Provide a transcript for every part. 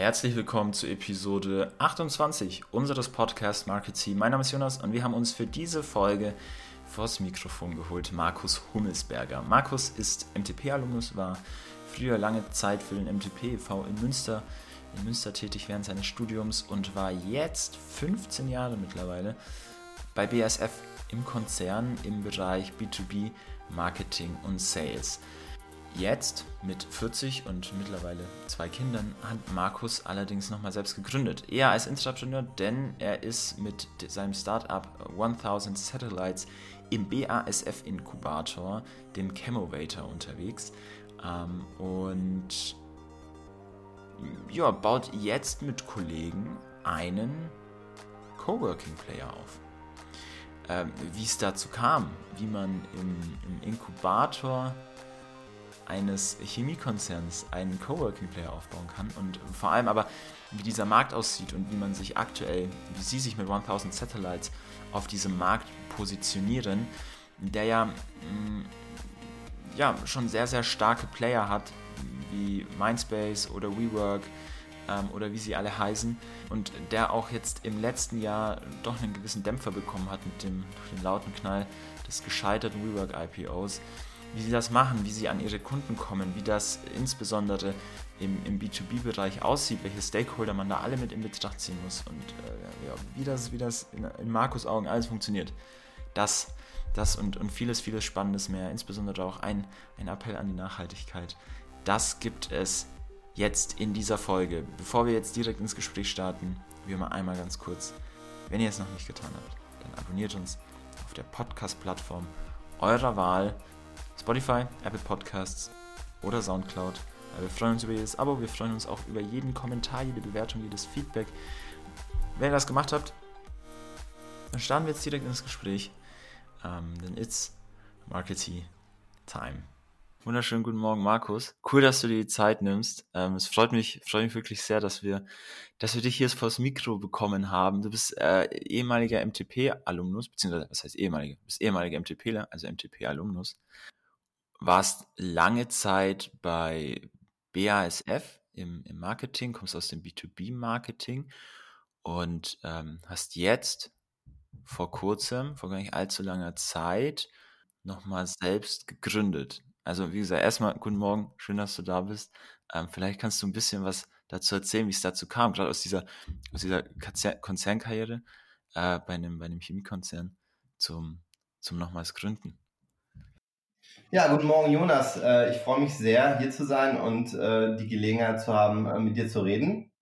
Herzlich willkommen zu Episode 28 unseres Podcast Market Team. Mein Name ist Jonas und wir haben uns für diese Folge vors Mikrofon geholt Markus Hummelsberger. Markus ist MTP-Alumnus, war früher lange Zeit für den MTP e.V. in Münster, in Münster tätig während seines Studiums und war jetzt 15 Jahre mittlerweile bei BASF im Konzern im Bereich B2B Marketing und Sales. Jetzt mit 40 und mittlerweile zwei Kindern hat Markus allerdings nochmal selbst gegründet. Eher als Entrepreneur, denn er ist mit seinem Startup 1000 Satellites im BASF Inkubator, dem Chemovator, unterwegs ähm, und ja, baut jetzt mit Kollegen einen Coworking Player auf. Ähm, wie es dazu kam, wie man im, im Inkubator eines Chemiekonzerns einen Coworking Player aufbauen kann und vor allem aber, wie dieser Markt aussieht und wie man sich aktuell, wie sie sich mit 1000 Satellites auf diesem Markt positionieren, der ja, mm, ja schon sehr, sehr starke Player hat, wie Mindspace oder WeWork ähm, oder wie sie alle heißen und der auch jetzt im letzten Jahr doch einen gewissen Dämpfer bekommen hat mit dem, dem lauten Knall des gescheiterten WeWork IPOs wie sie das machen, wie sie an ihre Kunden kommen, wie das insbesondere im, im B2B-Bereich aussieht, welche Stakeholder man da alle mit in Betracht ziehen muss und äh, ja, wie das, wie das in, in Markus Augen alles funktioniert. Das, das und, und vieles, vieles Spannendes mehr, insbesondere auch ein, ein Appell an die Nachhaltigkeit. Das gibt es jetzt in dieser Folge. Bevor wir jetzt direkt ins Gespräch starten, wie immer einmal ganz kurz, wenn ihr es noch nicht getan habt, dann abonniert uns auf der Podcast-Plattform eurer Wahl Spotify, Apple Podcasts oder Soundcloud. Wir freuen uns über jedes Abo, wir freuen uns auch über jeden Kommentar, jede Bewertung, jedes Feedback. Wenn ihr das gemacht habt, dann starten wir jetzt direkt ins Gespräch. Um, denn it's Markety Time. Wunderschönen guten Morgen, Markus. Cool, dass du dir die Zeit nimmst. Ähm, es freut mich, freut mich wirklich sehr, dass wir, dass wir dich hier vors Mikro bekommen haben. Du bist äh, ehemaliger MTP-Alumnus, beziehungsweise, was heißt ehemaliger? Du bist ehemaliger MTPler, also MTP-Alumnus warst lange Zeit bei BASF im, im Marketing, kommst aus dem B2B-Marketing und ähm, hast jetzt vor kurzem, vor gar nicht allzu langer Zeit, nochmal selbst gegründet. Also wie gesagt, erstmal guten Morgen, schön, dass du da bist. Ähm, vielleicht kannst du ein bisschen was dazu erzählen, wie es dazu kam, gerade aus dieser, aus dieser Konzernkarriere äh, bei, einem, bei einem Chemiekonzern zum, zum nochmals Gründen. Ja, guten Morgen, Jonas. Äh, ich freue mich sehr, hier zu sein und äh, die Gelegenheit zu haben, äh, mit dir zu reden.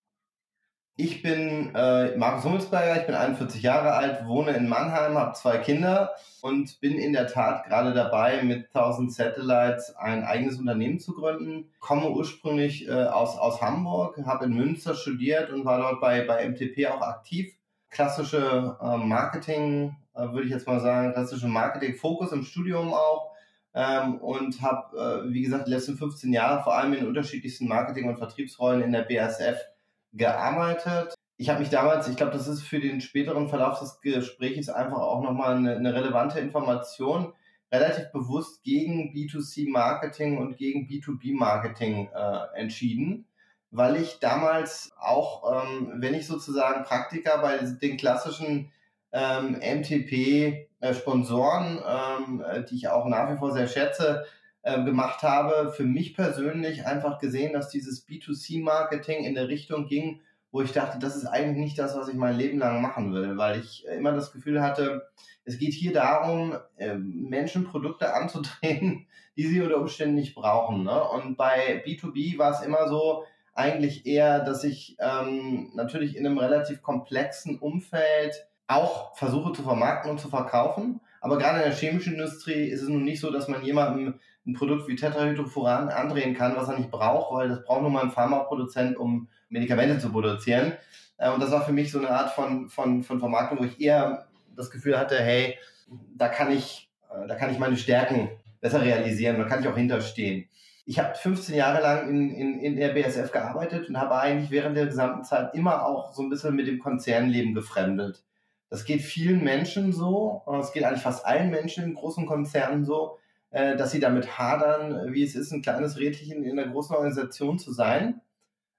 Ich bin Markus Hummelsberger, ich bin 41 Jahre alt, wohne in Mannheim, habe zwei Kinder und bin in der Tat gerade dabei, mit 1000 Satellites ein eigenes Unternehmen zu gründen. Komme ursprünglich aus, aus Hamburg, habe in Münster studiert und war dort bei, bei MTP auch aktiv. Klassische Marketing, würde ich jetzt mal sagen, klassische Marketing-Fokus im Studium auch ähm, und habe, äh, wie gesagt, die letzten 15 Jahre vor allem in unterschiedlichsten Marketing- und Vertriebsrollen in der BASF gearbeitet. Ich habe mich damals, ich glaube, das ist für den späteren Verlauf des Gesprächs einfach auch nochmal eine, eine relevante Information, relativ bewusst gegen B2C-Marketing und gegen B2B-Marketing äh, entschieden, weil ich damals auch, ähm, wenn ich sozusagen Praktika bei den klassischen ähm, MTP-Sponsoren, ähm, äh, die ich auch nach wie vor sehr schätze, äh, gemacht habe, für mich persönlich einfach gesehen, dass dieses B2C-Marketing in der Richtung ging, wo ich dachte, das ist eigentlich nicht das, was ich mein Leben lang machen will, weil ich immer das Gefühl hatte, es geht hier darum, äh, Menschen Produkte anzudrehen, die sie unter Umständen nicht brauchen. Ne? Und bei B2B war es immer so, eigentlich eher, dass ich ähm, natürlich in einem relativ komplexen Umfeld auch versuche zu vermarkten und zu verkaufen. Aber gerade in der chemischen Industrie ist es nun nicht so, dass man jemandem ein Produkt wie Tetrahydrofuran andrehen kann, was er nicht braucht, weil das braucht nur mal ein Pharmaproduzent, um Medikamente zu produzieren. Äh, und das war für mich so eine Art von, von, von Vermarktung, wo ich eher das Gefühl hatte, hey, da kann ich, äh, da kann ich meine Stärken besser realisieren, da kann ich auch hinterstehen. Ich habe 15 Jahre lang in, in, in der BSF gearbeitet und habe eigentlich während der gesamten Zeit immer auch so ein bisschen mit dem Konzernleben gefremdet. Das geht vielen Menschen so, es geht eigentlich fast allen Menschen in großen Konzernen so, äh, dass sie damit hadern, wie es ist, ein kleines Rädchen in einer großen Organisation zu sein.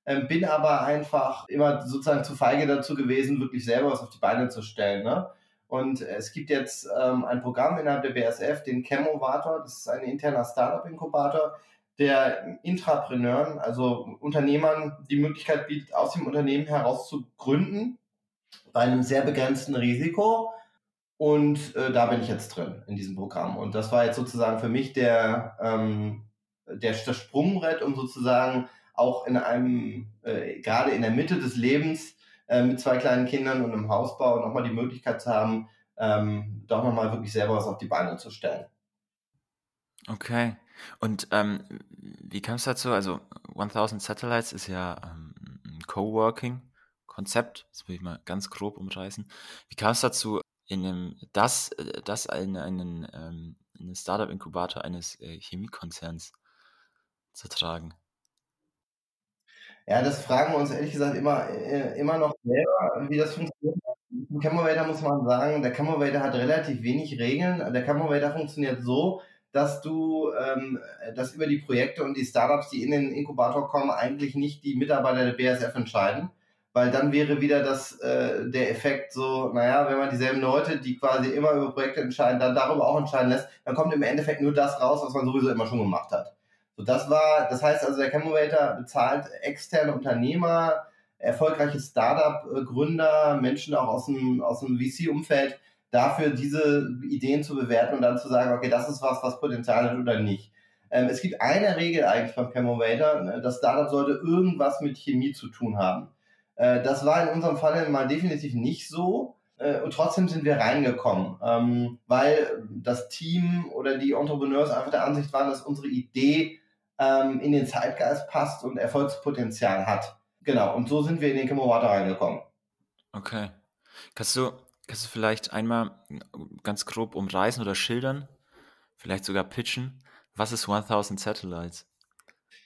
ähm, bin aber einfach immer sozusagen zu feige dazu gewesen, wirklich selber was auf die Beine zu stellen. Ne? Und es gibt jetzt ähm, ein Programm innerhalb der BSF, den Chemovator, das ist ein interner Startup-Inkubator, der Intrapreneuren, also Unternehmern, die Möglichkeit bietet, aus dem Unternehmen heraus zu gründen, bei einem sehr begrenzten Risiko. Und äh, da bin ich jetzt drin in diesem Programm. Und das war jetzt sozusagen für mich der, ähm, der, das Sprungbrett, um sozusagen auch in einem, äh, gerade in der Mitte des Lebens, äh, mit zwei kleinen Kindern und einem Hausbau nochmal die Möglichkeit zu haben, ähm, doch nochmal wirklich selber was auf die Beine zu stellen. Okay. Und ähm, wie kam es dazu? Also 1000 Satellites ist ja ähm, ein Coworking-Konzept. Das will ich mal ganz grob umreißen. Wie kam es dazu, in einem, das, äh, das in einen, ähm, einen Startup-Inkubator eines äh, Chemiekonzerns zu tragen? Ja, das fragen wir uns ehrlich gesagt immer, äh, immer noch selber, wie das funktioniert. Im Camovator muss man sagen, der Camovator hat relativ wenig Regeln. Der Camovator funktioniert so, dass du, ähm, dass über die Projekte und die Startups, die in den Inkubator kommen, eigentlich nicht die Mitarbeiter der BASF entscheiden, weil dann wäre wieder das, äh, der Effekt so, naja, wenn man dieselben Leute, die quasi immer über Projekte entscheiden, dann darüber auch entscheiden lässt, dann kommt im Endeffekt nur das raus, was man sowieso immer schon gemacht hat. So, das war, das heißt also, der Camovator bezahlt externe Unternehmer, erfolgreiche Startup-Gründer, Menschen auch aus dem, aus dem VC-Umfeld, dafür diese Ideen zu bewerten und dann zu sagen, okay, das ist was, was Potenzial hat oder nicht. Ähm, es gibt eine Regel eigentlich beim Camovator, ne, das Startup sollte irgendwas mit Chemie zu tun haben. Äh, das war in unserem Fall mal definitiv nicht so. Äh, und trotzdem sind wir reingekommen, ähm, weil das Team oder die Entrepreneurs einfach der Ansicht waren, dass unsere Idee ähm, in den Zeitgeist passt und Erfolgspotenzial hat. Genau, und so sind wir in den Kimowata reingekommen. Okay. Kannst du, kannst du vielleicht einmal ganz grob umreißen oder schildern, vielleicht sogar pitchen, was ist 1000 Satellites?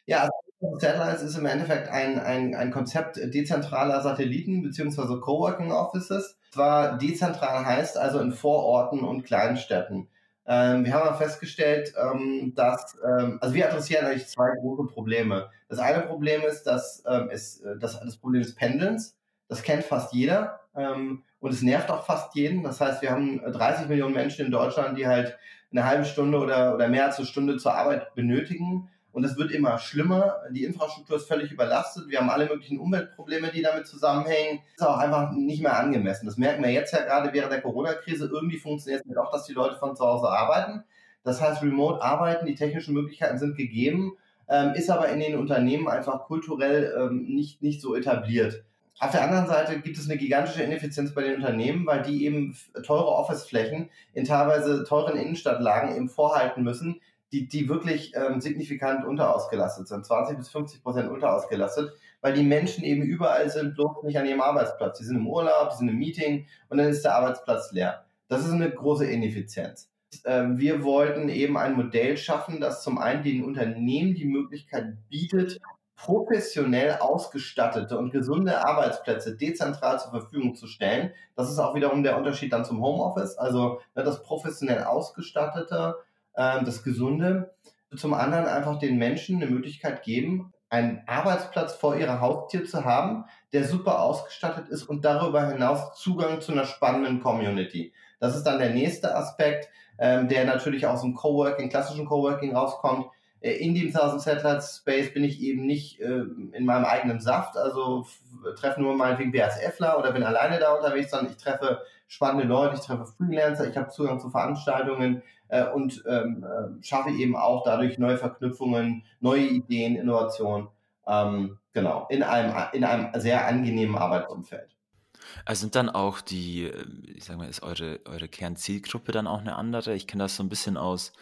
Ja, also Satellites ist im Endeffekt ein, ein, ein Konzept dezentraler Satelliten bzw. Coworking Offices. Zwar dezentral heißt also in Vororten und Kleinstädten. Ähm, wir haben festgestellt, ähm, dass, ähm, also wir adressieren eigentlich zwei große Probleme. Das eine Problem ist, dass ähm, es, äh, das, das Problem des Pendelns, das kennt fast jeder ähm, und es nervt auch fast jeden. Das heißt, wir haben 30 Millionen Menschen in Deutschland, die halt eine halbe Stunde oder, oder mehr als eine Stunde zur Arbeit benötigen und es wird immer schlimmer. Die Infrastruktur ist völlig überlastet. Wir haben alle möglichen Umweltprobleme, die damit zusammenhängen. Das ist auch einfach nicht mehr angemessen. Das merken wir jetzt ja gerade während der Corona-Krise. Irgendwie funktioniert es auch, dass die Leute von zu Hause arbeiten. Das heißt, remote arbeiten, die technischen Möglichkeiten sind gegeben, ähm, ist aber in den Unternehmen einfach kulturell ähm, nicht, nicht so etabliert. Auf der anderen Seite gibt es eine gigantische Ineffizienz bei den Unternehmen, weil die eben teure Office-Flächen in teilweise teuren Innenstadtlagen eben vorhalten müssen, die, die wirklich ähm, signifikant unterausgelastet sind, 20 bis 50 Prozent unterausgelastet, weil die Menschen eben überall sind, bloß nicht an ihrem Arbeitsplatz. Die sind im Urlaub, die sind im Meeting und dann ist der Arbeitsplatz leer. Das ist eine große Ineffizienz. Ähm, wir wollten eben ein Modell schaffen, das zum einen den Unternehmen die Möglichkeit bietet, professionell ausgestattete und gesunde Arbeitsplätze dezentral zur Verfügung zu stellen. Das ist auch wiederum der Unterschied dann zum Homeoffice. Also ne, das professionell ausgestattete äh, das Gesunde. Zum anderen einfach den Menschen eine Möglichkeit geben, einen Arbeitsplatz vor ihrer Haustür zu haben, der super ausgestattet ist und darüber hinaus Zugang zu einer spannenden Community. Das ist dann der nächste Aspekt, ähm, der natürlich aus dem Coworking, klassischen Coworking rauskommt. Äh, in dem 1000 Satellites Space bin ich eben nicht äh, in meinem eigenen Saft, also treffe nur meinetwegen BASFler oder bin alleine da unterwegs, sondern ich treffe spannende Leute, ich treffe Freelancer, ich habe Zugang zu Veranstaltungen, äh, und ähm, äh, schaffe eben auch dadurch neue Verknüpfungen, neue Ideen, Innovationen. Ähm, genau, in einem, in einem sehr angenehmen Arbeitsumfeld. Also sind dann auch die, äh, ich sag mal, ist eure, eure Kernzielgruppe dann auch eine andere? Ich kenne das so ein bisschen aus,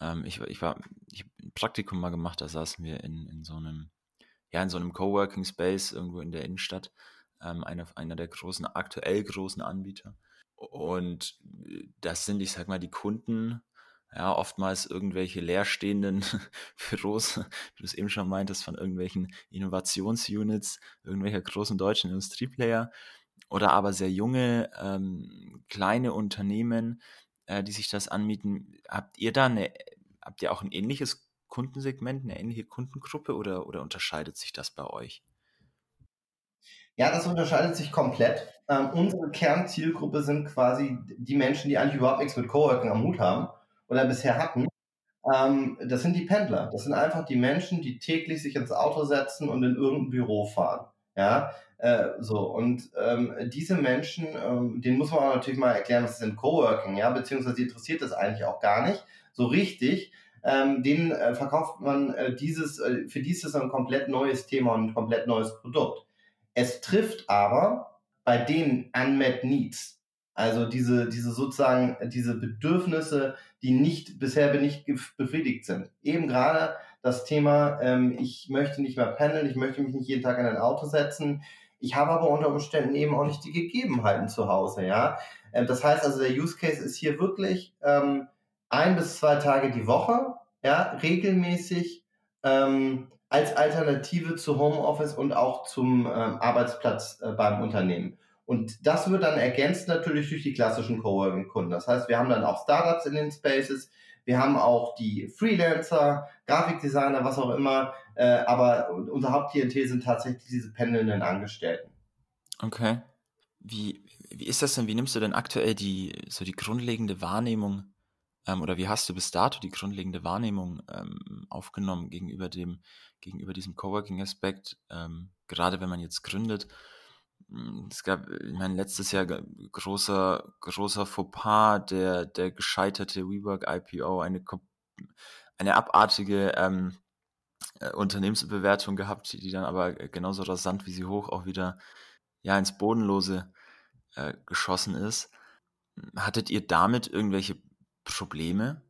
ähm, ich, ich war, ich habe ein Praktikum mal gemacht, da saßen wir in, in so einem, ja, in so einem Coworking Space irgendwo in der Innenstadt, ähm, einer, einer der großen, aktuell großen Anbieter. Und äh, das sind, ich sag mal, die Kunden, ja, oftmals irgendwelche leerstehenden Büros, wie du es eben schon meintest, von irgendwelchen Innovationsunits, irgendwelcher großen deutschen Industrieplayer oder aber sehr junge, ähm, kleine Unternehmen, äh, die sich das anmieten. Habt ihr da eine, habt ihr auch ein ähnliches Kundensegment, eine ähnliche Kundengruppe oder, oder unterscheidet sich das bei euch? Ja, das unterscheidet sich komplett. Ähm, unsere Kernzielgruppe sind quasi die Menschen, die eigentlich überhaupt nichts mit Coworking am Hut haben oder bisher hatten. Ähm, das sind die Pendler. Das sind einfach die Menschen, die täglich sich ins Auto setzen und in irgendein Büro fahren. Ja, äh, so. Und ähm, diese Menschen, ähm, denen muss man auch natürlich mal erklären, was ist denn Coworking, ja, beziehungsweise interessiert das eigentlich auch gar nicht so richtig. Ähm, denen äh, verkauft man äh, dieses, äh, für die ist das ein komplett neues Thema und ein komplett neues Produkt. Es trifft aber bei den Unmet Needs, also diese, diese sozusagen, diese Bedürfnisse, die nicht bisher nicht befriedigt sind. Eben gerade das Thema, ähm, ich möchte nicht mehr pendeln, ich möchte mich nicht jeden Tag in ein Auto setzen. Ich habe aber unter Umständen eben auch nicht die Gegebenheiten zu Hause, ja. Ähm, das heißt also, der Use Case ist hier wirklich ähm, ein bis zwei Tage die Woche, ja, regelmäßig ähm, als Alternative zu Homeoffice und auch zum ähm, Arbeitsplatz äh, beim Unternehmen. Und das wird dann ergänzt natürlich durch die klassischen Coworking-Kunden. Das heißt, wir haben dann auch Startups in den Spaces, wir haben auch die Freelancer, Grafikdesigner, was auch immer, äh, aber unser Hauptklientel sind tatsächlich diese pendelnden Angestellten. Okay. Wie, wie ist das denn? Wie nimmst du denn aktuell die, so die grundlegende Wahrnehmung ähm, oder wie hast du bis dato die grundlegende Wahrnehmung ähm, aufgenommen gegenüber dem, gegenüber diesem Coworking-Aspekt, ähm, gerade wenn man jetzt gründet? Hm, es gab, ich meine, letztes Jahr großer, großer Fauxpas, der, der gescheiterte WeWork IPO, eine, eine abartige ähm, äh, Unternehmensbewertung gehabt, die dann aber genauso rasant wie sie hoch auch wieder ja ins Bodenlose äh, geschossen ist. Hattet ihr damit irgendwelche Probleme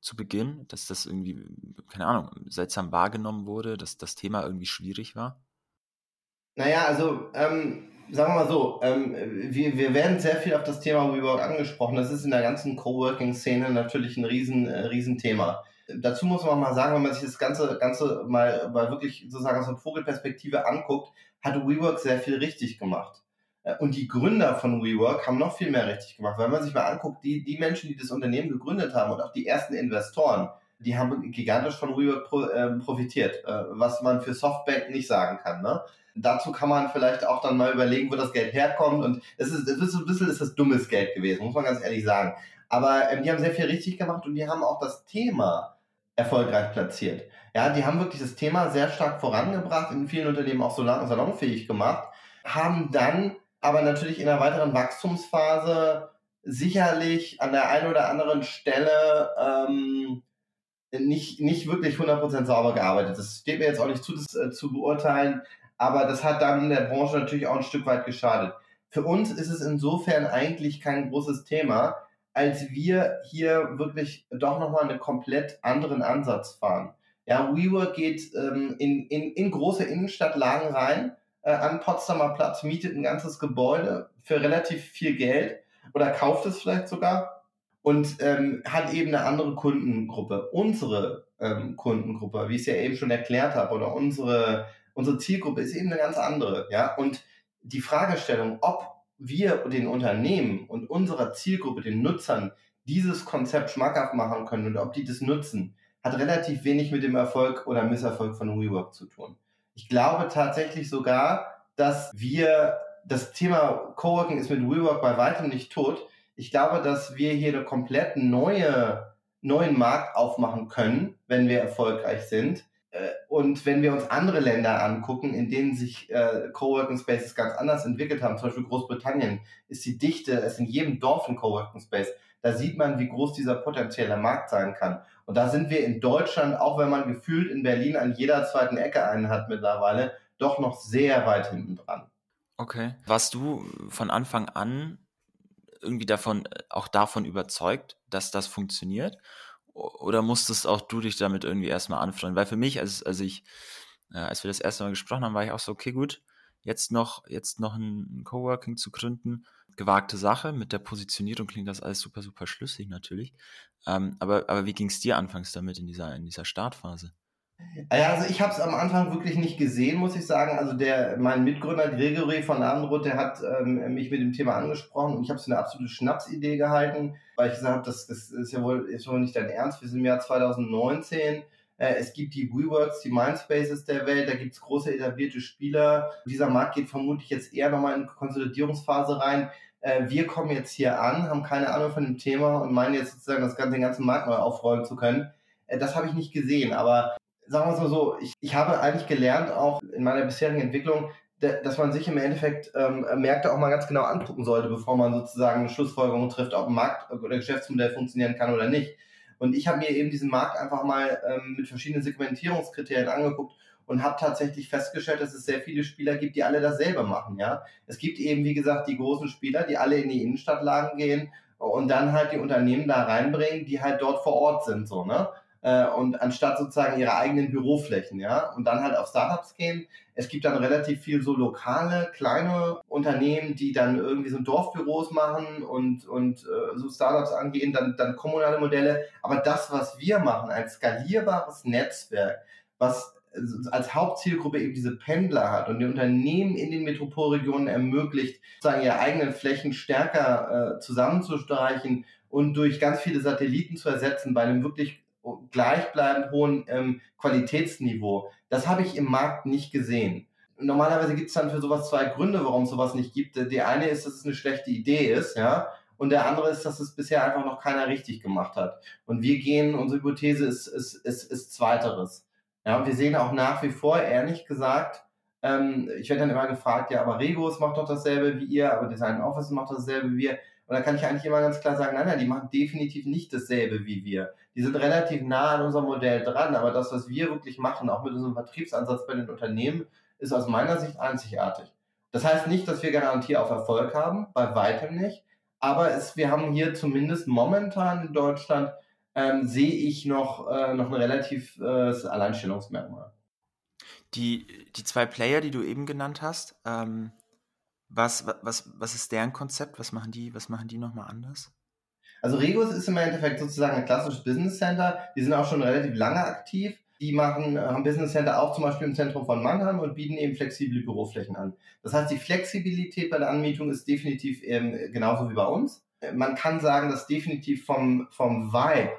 zu Beginn, dass das irgendwie, keine Ahnung, seltsam wahrgenommen wurde, dass das Thema irgendwie schwierig war? Naja, also ähm, sagen wir mal so, ähm, wir, wir werden sehr viel auf das Thema WeWork angesprochen. Das ist in der ganzen Coworking-Szene natürlich ein riesen, äh, riesen Thema. Dazu muss man mal sagen, wenn man sich das Ganze, Ganze mal, mal wirklich sozusagen aus der Vogelperspektive anguckt, hat WeWork sehr viel richtig gemacht. Äh, und die Gründer von WeWork haben noch viel mehr richtig gemacht. Wenn man sich mal anguckt, die, die Menschen, die das Unternehmen gegründet haben und auch die ersten Investoren, die haben gigantisch von WeWork pro, äh, profitiert, äh, was man für Softbank nicht sagen kann. Ne? Dazu kann man vielleicht auch dann mal überlegen, wo das Geld herkommt. Und es ist, es ist ein bisschen ist das dummes Geld gewesen, muss man ganz ehrlich sagen. Aber ähm, die haben sehr viel richtig gemacht und die haben auch das Thema erfolgreich platziert. Ja, die haben wirklich das Thema sehr stark vorangebracht, in vielen Unternehmen auch so lang, salonfähig gemacht, haben dann aber natürlich in einer weiteren Wachstumsphase sicherlich an der einen oder anderen Stelle ähm, nicht, nicht wirklich 100% sauber gearbeitet. Das steht mir jetzt auch nicht zu, das äh, zu beurteilen, aber das hat dann der Branche natürlich auch ein Stück weit geschadet. Für uns ist es insofern eigentlich kein großes Thema, als wir hier wirklich doch nochmal einen komplett anderen Ansatz fahren. Ja, WeWork geht ähm, in, in, in große Innenstadtlagen rein, äh, an Potsdamer Platz, mietet ein ganzes Gebäude für relativ viel Geld oder kauft es vielleicht sogar und ähm, hat eben eine andere Kundengruppe. Unsere ähm, Kundengruppe, wie ich es ja eben schon erklärt habe, oder unsere Unsere Zielgruppe ist eben eine ganz andere, ja. Und die Fragestellung, ob wir den Unternehmen und unserer Zielgruppe, den Nutzern, dieses Konzept schmackhaft machen können und ob die das nutzen, hat relativ wenig mit dem Erfolg oder Misserfolg von WeWork zu tun. Ich glaube tatsächlich sogar, dass wir, das Thema Coworking ist mit WeWork bei weitem nicht tot. Ich glaube, dass wir hier einen komplett neue, neuen Markt aufmachen können, wenn wir erfolgreich sind äh, und wenn wir uns andere Länder angucken, in denen sich äh, Coworking Spaces ganz anders entwickelt haben, zum Beispiel Großbritannien, ist die Dichte, ist in jedem Dorf ein Coworking Space. Da sieht man, wie groß dieser potenzielle Markt sein kann. Und da sind wir in Deutschland, auch wenn man gefühlt in Berlin an jeder zweiten Ecke einen hat mittlerweile, doch noch sehr weit hinten dran. Okay. Warst du von Anfang an irgendwie davon, auch davon überzeugt, dass das funktioniert? Oder musstest auch du dich damit irgendwie erstmal anfreunden? Weil für mich, als, als ich, äh, als wir das erste Mal gesprochen haben, war ich auch so, okay, gut, jetzt noch, jetzt noch ein, Coworking zu gründen, gewagte Sache. Mit der Positionierung klingt das alles super, super schlüssig natürlich. Ähm, aber, aber wie ging es dir anfangs damit in dieser, in dieser Startphase? Ja, also ich habe es am Anfang wirklich nicht gesehen, muss ich sagen. Also der, mein Mitgründer Gregory von Abendrot, der hat ähm, mich mit dem Thema angesprochen und ich habe es eine absolute Schnapsidee gehalten, weil ich gesagt habe, das, das ist ja wohl, ist wohl nicht dein Ernst. Wir sind im Jahr 2019. Äh, es gibt die WeWorks, die Mindspaces der Welt, da gibt es große etablierte Spieler. Dieser Markt geht vermutlich jetzt eher nochmal in Konsolidierungsphase rein. Äh, wir kommen jetzt hier an, haben keine Ahnung von dem Thema und meinen jetzt sozusagen das ganze, den ganzen Markt neu aufrollen zu können. Äh, das habe ich nicht gesehen, aber sagen wir es mal so, ich, ich habe eigentlich gelernt, auch in meiner bisherigen Entwicklung, dass man sich im Endeffekt ähm, Märkte auch mal ganz genau angucken sollte, bevor man sozusagen eine Schlussfolgerung trifft, ob ein Markt oder Geschäftsmodell funktionieren kann oder nicht. Und ich habe mir eben diesen Markt einfach mal ähm, mit verschiedenen Segmentierungskriterien angeguckt und habe tatsächlich festgestellt, dass es sehr viele Spieler gibt, die alle dasselbe machen. Ja, es gibt eben wie gesagt die großen Spieler, die alle in die Innenstadtlagen gehen und dann halt die Unternehmen da reinbringen, die halt dort vor Ort sind, so ne äh, und anstatt sozusagen ihre eigenen Büroflächen, ja, und dann halt auf Startups gehen. Es gibt dann relativ viel so lokale, kleine Unternehmen, die dann irgendwie so Dorfbüros machen und, und äh, so Startups angehen, dann, dann kommunale Modelle. Aber das, was wir machen, ein skalierbares Netzwerk, was als Hauptzielgruppe eben diese Pendler hat und die Unternehmen in den Metropolregionen ermöglicht, sozusagen ihre eigenen Flächen stärker äh, zusammenzustreichen und durch ganz viele Satelliten zu ersetzen bei einem wirklich gleichbleibend hohen ähm, Qualitätsniveau. Das habe ich im Markt nicht gesehen. Normalerweise gibt es dann für sowas zwei Gründe, warum es sowas nicht gibt. Die eine ist, dass es eine schlechte Idee ist, ja, und der andere ist, dass es bisher einfach noch keiner richtig gemacht hat. Und wir gehen, unsere Hypothese ist, ist, ist, ist zweiteres. Ja, und wir sehen auch nach wie vor, ehrlich gesagt, ähm, ich werde dann immer gefragt, ja, aber Regos macht doch dasselbe wie ihr, aber Design Office macht dasselbe wie wir. Und da kann ich eigentlich immer ganz klar sagen, nein, nein, die machen definitiv nicht dasselbe wie wir. Die sind relativ nah an unserem Modell dran, aber das, was wir wirklich machen, auch mit unserem Vertriebsansatz bei den Unternehmen, ist aus meiner Sicht einzigartig. Das heißt nicht, dass wir Garantie auf Erfolg haben, bei weitem nicht, aber es, wir haben hier zumindest momentan in Deutschland, ähm, sehe ich noch, äh, noch ein relativ äh, Alleinstellungsmerkmal. Die, die zwei Player, die du eben genannt hast, ähm, was, was, was ist deren Konzept? Was machen die, was machen die nochmal anders? Also Regus ist im Endeffekt sozusagen ein klassisches Business Center. Die sind auch schon relativ lange aktiv. Die machen, äh, haben Business Center auch zum Beispiel im Zentrum von Mannheim und bieten eben flexible Büroflächen an. Das heißt, die Flexibilität bei der Anmietung ist definitiv ähm, genauso wie bei uns. Man kann sagen, dass definitiv vom, vom Vibe,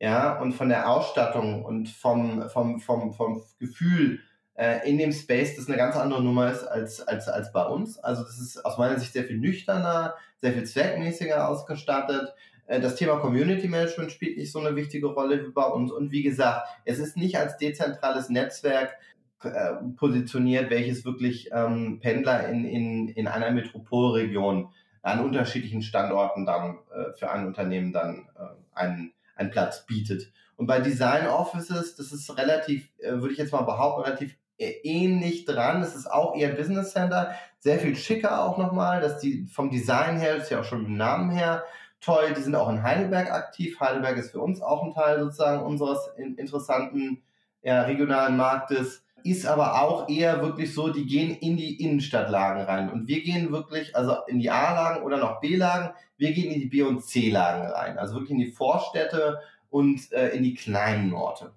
ja, und von der Ausstattung und vom, vom, vom, vom Gefühl äh, in dem Space das eine ganz andere Nummer ist als, als, als bei uns. Also das ist aus meiner Sicht sehr viel nüchterner, sehr viel zweckmäßiger ausgestattet. Äh, das Thema Community Management spielt nicht so eine wichtige Rolle wie bei uns. Und wie gesagt, es ist nicht als dezentrales Netzwerk äh, positioniert, welches wirklich ähm, Pendler in, in, in einer Metropolregion an unterschiedlichen Standorten dann äh, für ein Unternehmen dann äh, einen, einen Platz bietet. Und bei Design Offices, das ist relativ, äh, würde ich jetzt mal behaupten, relativ ähnlich dran. Es ist auch eher Business Center, sehr viel schicker auch nochmal. dass die vom Design her, ist ja auch schon im Namen her toll. Die sind auch in Heidelberg aktiv. Heidelberg ist für uns auch ein Teil sozusagen unseres interessanten ja, regionalen Marktes. Ist aber auch eher wirklich so, die gehen in die Innenstadtlagen rein. Und wir gehen wirklich, also in die A-Lagen oder noch B-Lagen, wir gehen in die B- und C-Lagen rein. Also wirklich in die Vorstädte und äh, in die kleinen Orte.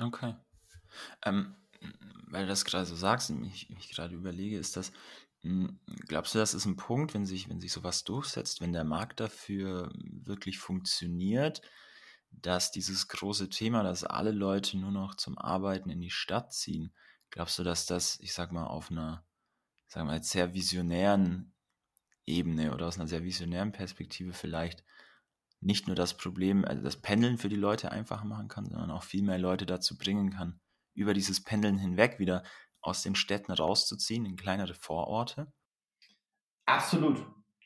Okay. Ähm, weil du das gerade so sagst und ich mich gerade überlege, ist das, hm, glaubst du, das ist ein Punkt, wenn sich, wenn sich sowas durchsetzt, wenn der Markt dafür wirklich funktioniert, dass dieses große Thema, dass alle Leute nur noch zum Arbeiten in die Stadt ziehen, glaubst du, dass das, ich sag mal, auf einer, sagen mal, sehr visionären Ebene oder aus einer sehr visionären Perspektive vielleicht nicht nur das Problem, also das Pendeln für die Leute einfacher machen kann, sondern auch viel mehr Leute dazu bringen kann, über dieses Pendeln hinweg wieder aus den Städten rauszuziehen in kleinere Vororte? Absolut.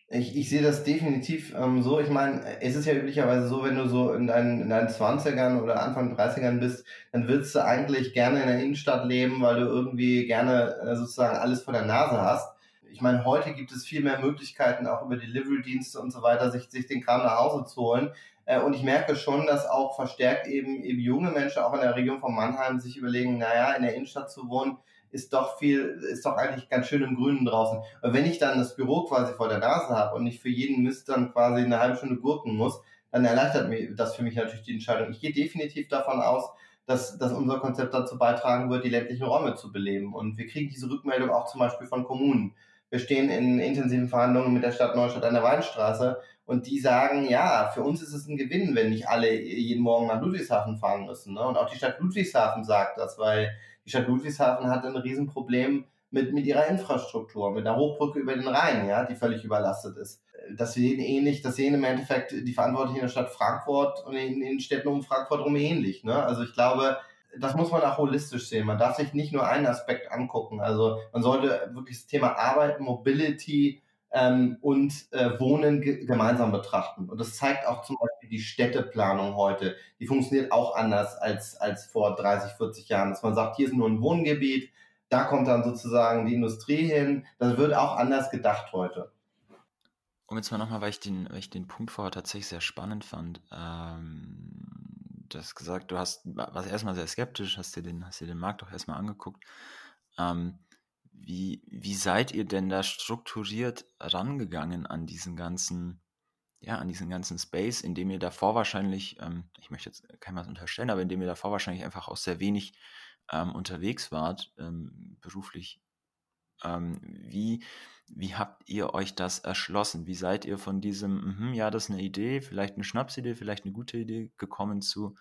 Ich, ich sehe das definitiv ähm, so. Ich meine, es ist ja üblicherweise so, wenn du so in deinen, in deinen 20ern oder Anfang 30ern bist, dann willst du eigentlich gerne in der Innenstadt leben, weil du irgendwie gerne äh, sozusagen alles vor der Nase hast. Ich meine, heute gibt es viel mehr Möglichkeiten, auch über Delivery-Dienste und so weiter, sich, sich den Kram nach Hause zu holen. Äh, und ich merke schon, dass auch verstärkt eben, eben junge Menschen auch in der Region von Mannheim sich überlegen, naja, in der Innenstadt zu wohnen, ist doch viel, ist doch eigentlich ganz schön im Grünen draußen. Und wenn ich dann das Büro quasi vor der Nase habe und nicht für jeden Mist dann quasi eine halbe Stunde gurken muss, dann erleichtert mir das für mich natürlich die Entscheidung. Ich gehe definitiv davon aus, dass, dass unser Konzept dazu beitragen wird, die ländlichen Räume zu beleben. Und wir kriegen diese Rückmeldung auch zum Beispiel von Kommunen. Wir stehen in intensiven Verhandlungen mit der Stadt Neustadt an der Weinstraße Und die sagen, ja, für uns ist es ein Gewinn, wenn nicht alle jeden Morgen nach Ludwigshafen fahren müssen. Ne? Und auch die Stadt Ludwigshafen sagt das, weil die Stadt Ludwigshafen hat ein Riesenproblem mit, mit ihrer Infrastruktur, mit einer Hochbrücke über den Rhein, ja, die völlig überlastet ist. Das sehen ähnlich, das sehen im Endeffekt die Verantwortlichen in der Stadt Frankfurt und in den Städten um Frankfurt herum ähnlich. Ne? Also ich glaube, das muss man auch holistisch sehen. Man darf sich nicht nur einen Aspekt angucken. Also man sollte wirklich das Thema Arbeit, Mobility ähm, und äh, Wohnen gemeinsam betrachten. Und das zeigt auch zum Beispiel die Städteplanung heute. Die funktioniert auch anders als, als vor 30, 40 Jahren. Dass man sagt, hier ist nur ein Wohngebiet, da kommt dann sozusagen die Industrie hin. Das wird auch anders gedacht heute. Um jetzt mal nochmal, weil ich den, weil ich den Punkt vorher tatsächlich sehr spannend fand. Ähm, du hast gesagt, du hast, warst erstmal sehr skeptisch, hast dir den, hast dir den Markt auch erstmal angeguckt. Ähm, wie, wie seid ihr denn da strukturiert rangegangen an diesen ganzen, ja, an diesen ganzen Space, in dem ihr davor wahrscheinlich, ähm, ich möchte jetzt keinem unterstellen, aber in dem ihr davor wahrscheinlich einfach auch sehr wenig ähm, unterwegs wart, ähm, beruflich. Ähm, wie, wie habt ihr euch das erschlossen? Wie seid ihr von diesem, mh, ja, das ist eine Idee, vielleicht eine Schnapsidee, vielleicht eine gute Idee gekommen zu,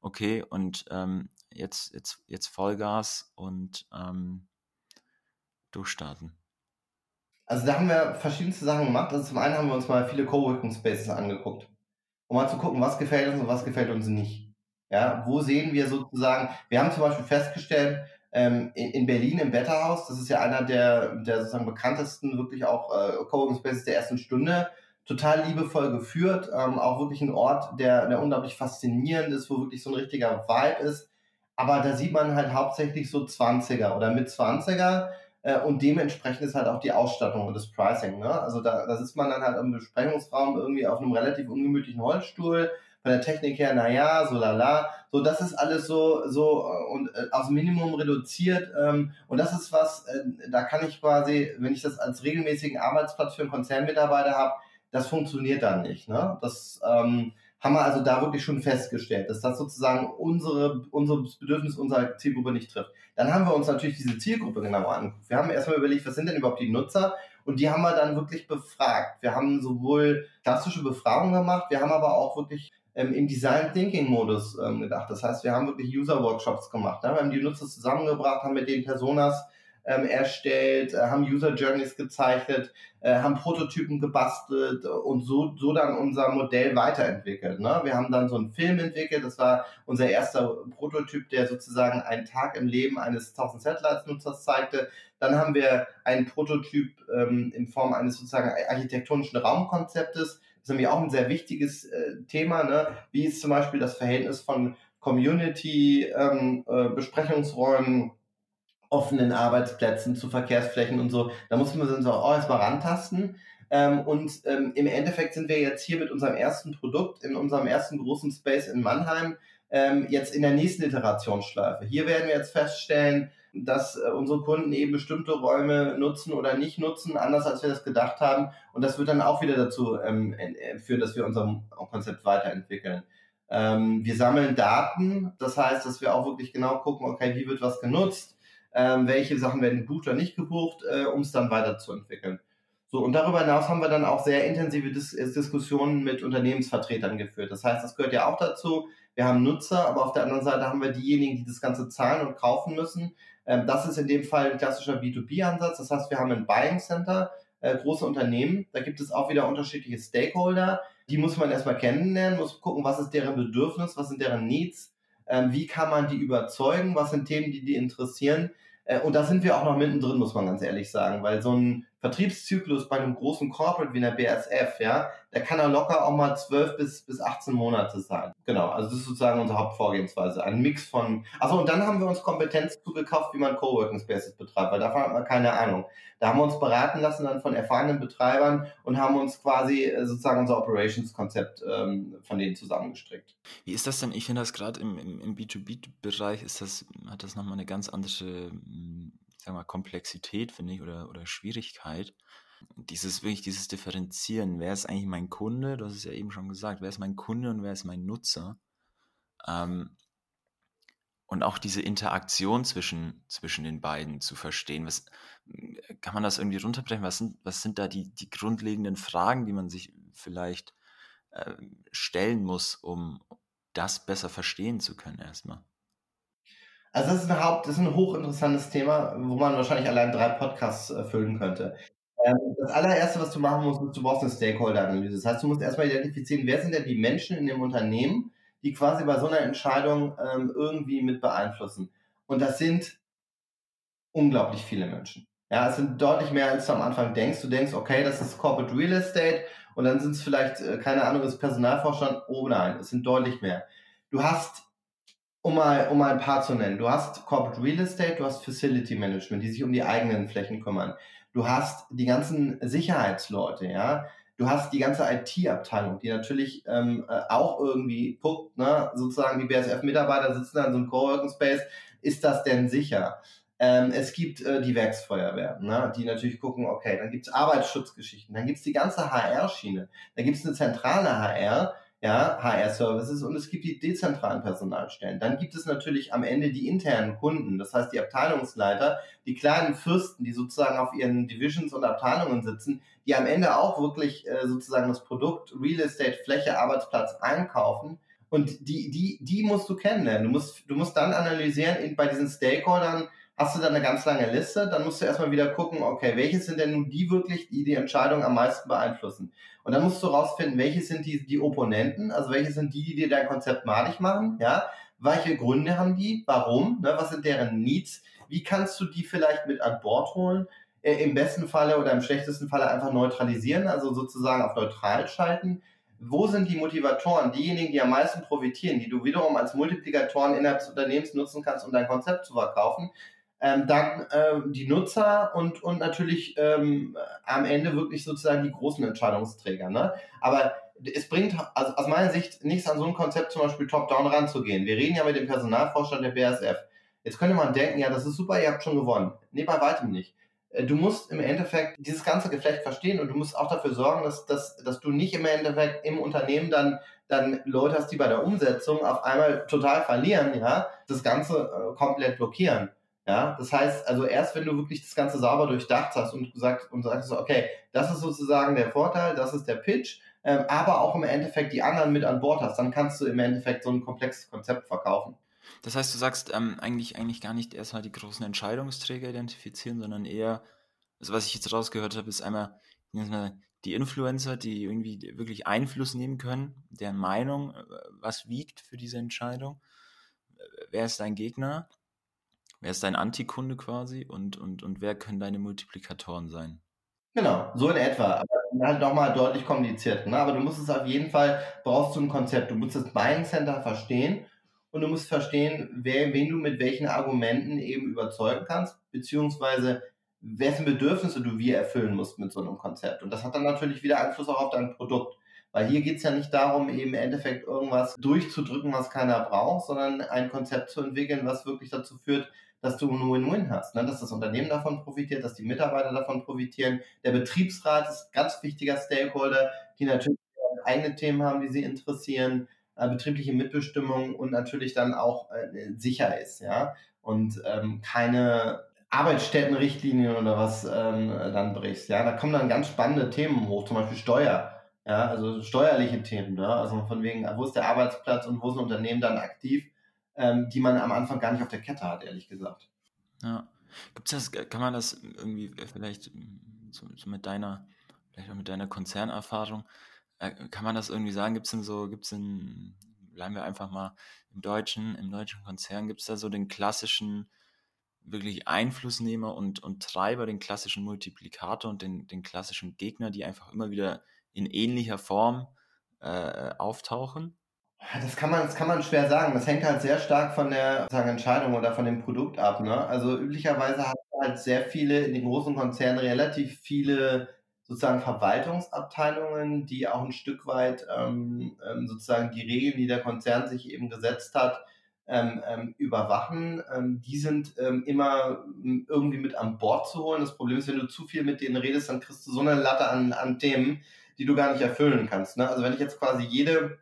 okay, und ähm, jetzt, jetzt, jetzt Vollgas und ähm, durchstarten? Also da haben wir verschiedenste Sachen gemacht. Also zum einen haben wir uns mal viele Coworking Spaces angeguckt, um mal zu gucken, was gefällt uns und was gefällt uns nicht. Ja, wo sehen wir sozusagen, wir haben zum Beispiel festgestellt, ähm, in, in, Berlin im Betterhaus, das ist ja einer der, der sozusagen bekanntesten, wirklich auch äh, Coworking Spaces der ersten Stunde, total liebevoll geführt, ähm, auch wirklich ein Ort, der, der unglaublich faszinierend ist, wo wirklich so ein richtiger Vibe ist. Aber da sieht man halt hauptsächlich so 20er oder mit 20er äh, und dementsprechend ist halt auch die Ausstattung und das Pricing. Ne? Also da, da sitzt man dann halt im Besprechungsraum irgendwie auf einem relativ ungemütlichen Holzstuhl, von der Technik her, naja, so lala. So, das ist alles so, so äh, und äh, aufs Minimum reduziert. Ähm, und das ist was, äh, da kann ich quasi, wenn ich das als regelmäßigen Arbeitsplatz für einen Konzernmitarbeiter habe, das funktioniert dann nicht. Ne? Das ähm, haben wir also da wirklich schon festgestellt, dass das sozusagen unsere, unser Bedürfnis unserer Zielgruppe nicht trifft. Dann haben wir uns natürlich diese Zielgruppe genauer angeguckt. Wir haben erstmal überlegt, was sind denn überhaupt die Nutzer? Und die haben wir dann wirklich befragt. Wir haben sowohl klassische Befragungen gemacht, wir haben aber auch wirklich ähm, im Design Thinking Modus ähm, gedacht. Das heißt, wir haben wirklich User Workshops gemacht. Ne? Wir haben die Nutzer zusammengebracht, haben mit den Personas ähm, erstellt, äh, haben User Journeys gezeichnet, äh, haben Prototypen gebastelt und so, so dann unser Modell weiterentwickelt. Ne? Wir haben dann so einen Film entwickelt, das war unser erster Prototyp, der sozusagen einen Tag im Leben eines 1000 Satellites-Nutzers zeigte. Dann haben wir einen Prototyp ähm, in Form eines sozusagen architektonischen Raumkonzeptes, ist nämlich auch ein sehr wichtiges äh, Thema. Ne? Wie ist zum Beispiel das Verhältnis von Community, ähm, äh, Besprechungsräumen, offenen Arbeitsplätzen zu Verkehrsflächen und so. Da muss man uns auch erstmal rantasten. Ähm, und ähm, im Endeffekt sind wir jetzt hier mit unserem ersten Produkt, in unserem ersten großen Space in Mannheim, ähm, jetzt in der nächsten Iterationsschleife. Hier werden wir jetzt feststellen, dass äh, unsere Kunden eben bestimmte Räume nutzen oder nicht nutzen, anders als wir das gedacht haben. Und das wird dann auch wieder dazu ähm, äh, führen, dass wir unser Konzept weiterentwickeln. Ähm, wir sammeln Daten, das heißt, dass wir auch wirklich genau gucken, okay, wie wird was genutzt, ähm, welche Sachen werden gebucht oder nicht gebucht, äh, um es dann weiterzuentwickeln. So, und darüber hinaus haben wir dann auch sehr intensive Dis Diskussionen mit Unternehmensvertretern geführt. Das heißt, das gehört ja auch dazu. Wir haben Nutzer, aber auf der anderen Seite haben wir diejenigen, die das Ganze zahlen und kaufen müssen. Ähm, das ist in dem Fall ein klassischer B2B-Ansatz. Das heißt, wir haben ein Buying Center, äh, große Unternehmen. Da gibt es auch wieder unterschiedliche Stakeholder. Die muss man erstmal kennenlernen, muss gucken, was ist deren Bedürfnis, was sind deren Needs, ähm, wie kann man die überzeugen, was sind Themen, die die interessieren. Äh, und da sind wir auch noch mittendrin, muss man ganz ehrlich sagen, weil so ein Vertriebszyklus bei einem großen Corporate wie einer BSF, ja, der kann ja locker auch mal 12 bis, bis 18 Monate sein. Genau, also das ist sozusagen unsere Hauptvorgehensweise. Ein Mix von, also und dann haben wir uns Kompetenz zugekauft, wie man Coworking Spaces betreibt, weil davon hat man keine Ahnung. Da haben wir uns beraten lassen dann von erfahrenen Betreibern und haben uns quasi äh, sozusagen unser Operations-Konzept ähm, von denen zusammengestrickt. Wie ist das denn? Ich finde das gerade im, im, im B2B-Bereich ist das, hat das nochmal eine ganz andere sagen wir, Komplexität, finde ich, oder, oder Schwierigkeit. Dieses wirklich, dieses Differenzieren, wer ist eigentlich mein Kunde? Du hast es ja eben schon gesagt, wer ist mein Kunde und wer ist mein Nutzer? Ähm, und auch diese Interaktion zwischen, zwischen den beiden zu verstehen. Was, kann man das irgendwie runterbrechen? Was sind, was sind da die, die grundlegenden Fragen, die man sich vielleicht äh, stellen muss, um das besser verstehen zu können erstmal? Also das ist ein Haupt, das ist ein hochinteressantes Thema, wo man wahrscheinlich allein drei Podcasts äh, füllen könnte. Ähm, das allererste, was du machen musst, ist, du brauchst eine Stakeholder-Analyse. Das heißt, du musst erstmal identifizieren, wer sind denn die Menschen in dem Unternehmen, die quasi bei so einer Entscheidung ähm, irgendwie mit beeinflussen. Und das sind unglaublich viele Menschen. Ja, es sind deutlich mehr, als du am Anfang denkst. Du denkst, okay, das ist Corporate Real Estate und dann sind es vielleicht, äh, keine Ahnung, das Personalvorstand. Oh nein, es sind deutlich mehr. Du hast, um mal, um mal ein paar zu nennen, du hast Corporate Real Estate, du hast Facility Management, die sich um die eigenen Flächen kümmern. Du hast die ganzen Sicherheitsleute, ja. Du hast die ganze IT-Abteilung, die natürlich ähm, äh, auch irgendwie guckt, ne, sozusagen die BSF-Mitarbeiter sitzen da in so einem Coworking Space, ist das denn sicher? Ähm, es gibt äh, die Werksfeuerwehr, ne, die natürlich gucken, okay, dann gibt es Arbeitsschutzgeschichten, dann gibt es die ganze HR-Schiene, da gibt es eine zentrale HR, ja, HR-Services und es gibt die dezentralen Personalstellen. Dann gibt es natürlich am Ende die internen Kunden, das heißt die Abteilungsleiter, die kleinen Fürsten, die sozusagen auf ihren Divisions und Abteilungen sitzen, die am Ende auch wirklich äh, sozusagen das Produkt Real Estate, Fläche, Arbeitsplatz einkaufen. Und die, die, die musst du kennenlernen. Du musst, du musst dann analysieren in, bei diesen Stakeholdern, hast du dann eine ganz lange Liste, dann musst du erstmal wieder gucken, okay, welche sind denn nun die wirklich, die die Entscheidung am meisten beeinflussen? Und dann musst du rausfinden, welche sind die, die Opponenten, also welche sind die, die dir dein Konzept malig machen, ja? Welche Gründe haben die? Warum? Ne? Was sind deren Needs? Wie kannst du die vielleicht mit an Bord holen? Äh, Im besten Falle oder im schlechtesten Falle einfach neutralisieren, also sozusagen auf neutral schalten. Wo sind die Motivatoren, diejenigen, die am meisten profitieren, die du wiederum als Multiplikatoren innerhalb des Unternehmens nutzen kannst, um dein Konzept zu verkaufen? Ähm, dann äh, die Nutzer und, und natürlich ähm, am Ende wirklich sozusagen die großen Entscheidungsträger. Ne? Aber es bringt also aus meiner Sicht nichts an so ein Konzept zum Beispiel top-down ranzugehen. Wir reden ja mit dem Personalvorstand der BASF. Jetzt könnte man denken, ja, das ist super, ihr habt schon gewonnen. Nee, bei weitem nicht. Äh, du musst im Endeffekt dieses ganze Geflecht verstehen und du musst auch dafür sorgen, dass, dass, dass du nicht im Endeffekt im Unternehmen dann, dann Leute hast, die bei der Umsetzung auf einmal total verlieren, ja, das Ganze äh, komplett blockieren. Ja, das heißt, also erst wenn du wirklich das Ganze sauber durchdacht hast und gesagt und sagst okay, das ist sozusagen der Vorteil, das ist der Pitch, ähm, aber auch im Endeffekt die anderen mit an Bord hast, dann kannst du im Endeffekt so ein komplexes Konzept verkaufen. Das heißt, du sagst ähm, eigentlich, eigentlich gar nicht erstmal die großen Entscheidungsträger identifizieren, sondern eher, also was ich jetzt rausgehört habe, ist einmal die Influencer, die irgendwie wirklich Einfluss nehmen können, deren Meinung, äh, was wiegt für diese Entscheidung, wer ist dein Gegner Wer ist dein Antikunde quasi und, und, und wer können deine Multiplikatoren sein? Genau, so in etwa. Aber halt nochmal deutlich kompliziert. Ne? Aber du musst es auf jeden Fall, brauchst du ein Konzept. Du musst das Buying Center verstehen und du musst verstehen, wer, wen du mit welchen Argumenten eben überzeugen kannst, beziehungsweise wessen Bedürfnisse du wie erfüllen musst mit so einem Konzept. Und das hat dann natürlich wieder Einfluss auch auf dein Produkt. Weil hier geht es ja nicht darum, eben im Endeffekt irgendwas durchzudrücken, was keiner braucht, sondern ein Konzept zu entwickeln, was wirklich dazu führt, dass du einen Win-Win hast, ne? dass das Unternehmen davon profitiert, dass die Mitarbeiter davon profitieren. Der Betriebsrat ist ein ganz wichtiger Stakeholder, die natürlich eigene Themen haben, die sie interessieren, äh, betriebliche Mitbestimmung und natürlich dann auch äh, sicher ist, ja, und ähm, keine Arbeitsstättenrichtlinien oder was ähm, dann brichst, ja, da kommen dann ganz spannende Themen hoch, zum Beispiel Steuer, ja, also steuerliche Themen, ne? also von wegen, wo ist der Arbeitsplatz und wo ist ein Unternehmen dann aktiv, ähm, die man am Anfang gar nicht auf der Kette hat, ehrlich gesagt. Ja. Gibt's das, kann man das irgendwie vielleicht so, so mit deiner, vielleicht auch mit deiner Konzernerfahrung, äh, kann man das irgendwie sagen? Gibt es denn so, gibt es denn, bleiben wir einfach mal im deutschen, im deutschen Konzern, gibt es da so den klassischen, wirklich Einflussnehmer und, und Treiber, den klassischen Multiplikator und den, den klassischen Gegner, die einfach immer wieder in ähnlicher Form äh, auftauchen? Das kann man, das kann man schwer sagen. Das hängt halt sehr stark von der sagen, Entscheidung oder von dem Produkt ab. Ne? Also üblicherweise hat halt sehr viele in den großen Konzernen relativ viele sozusagen Verwaltungsabteilungen, die auch ein Stück weit ähm, ähm, sozusagen die Regeln, die der Konzern sich eben gesetzt hat, ähm, ähm, überwachen. Ähm, die sind ähm, immer irgendwie mit an Bord zu holen. Das Problem ist, wenn du zu viel mit denen redest, dann kriegst du so eine Latte an, an Themen, die du gar nicht erfüllen kannst. Ne? Also wenn ich jetzt quasi jede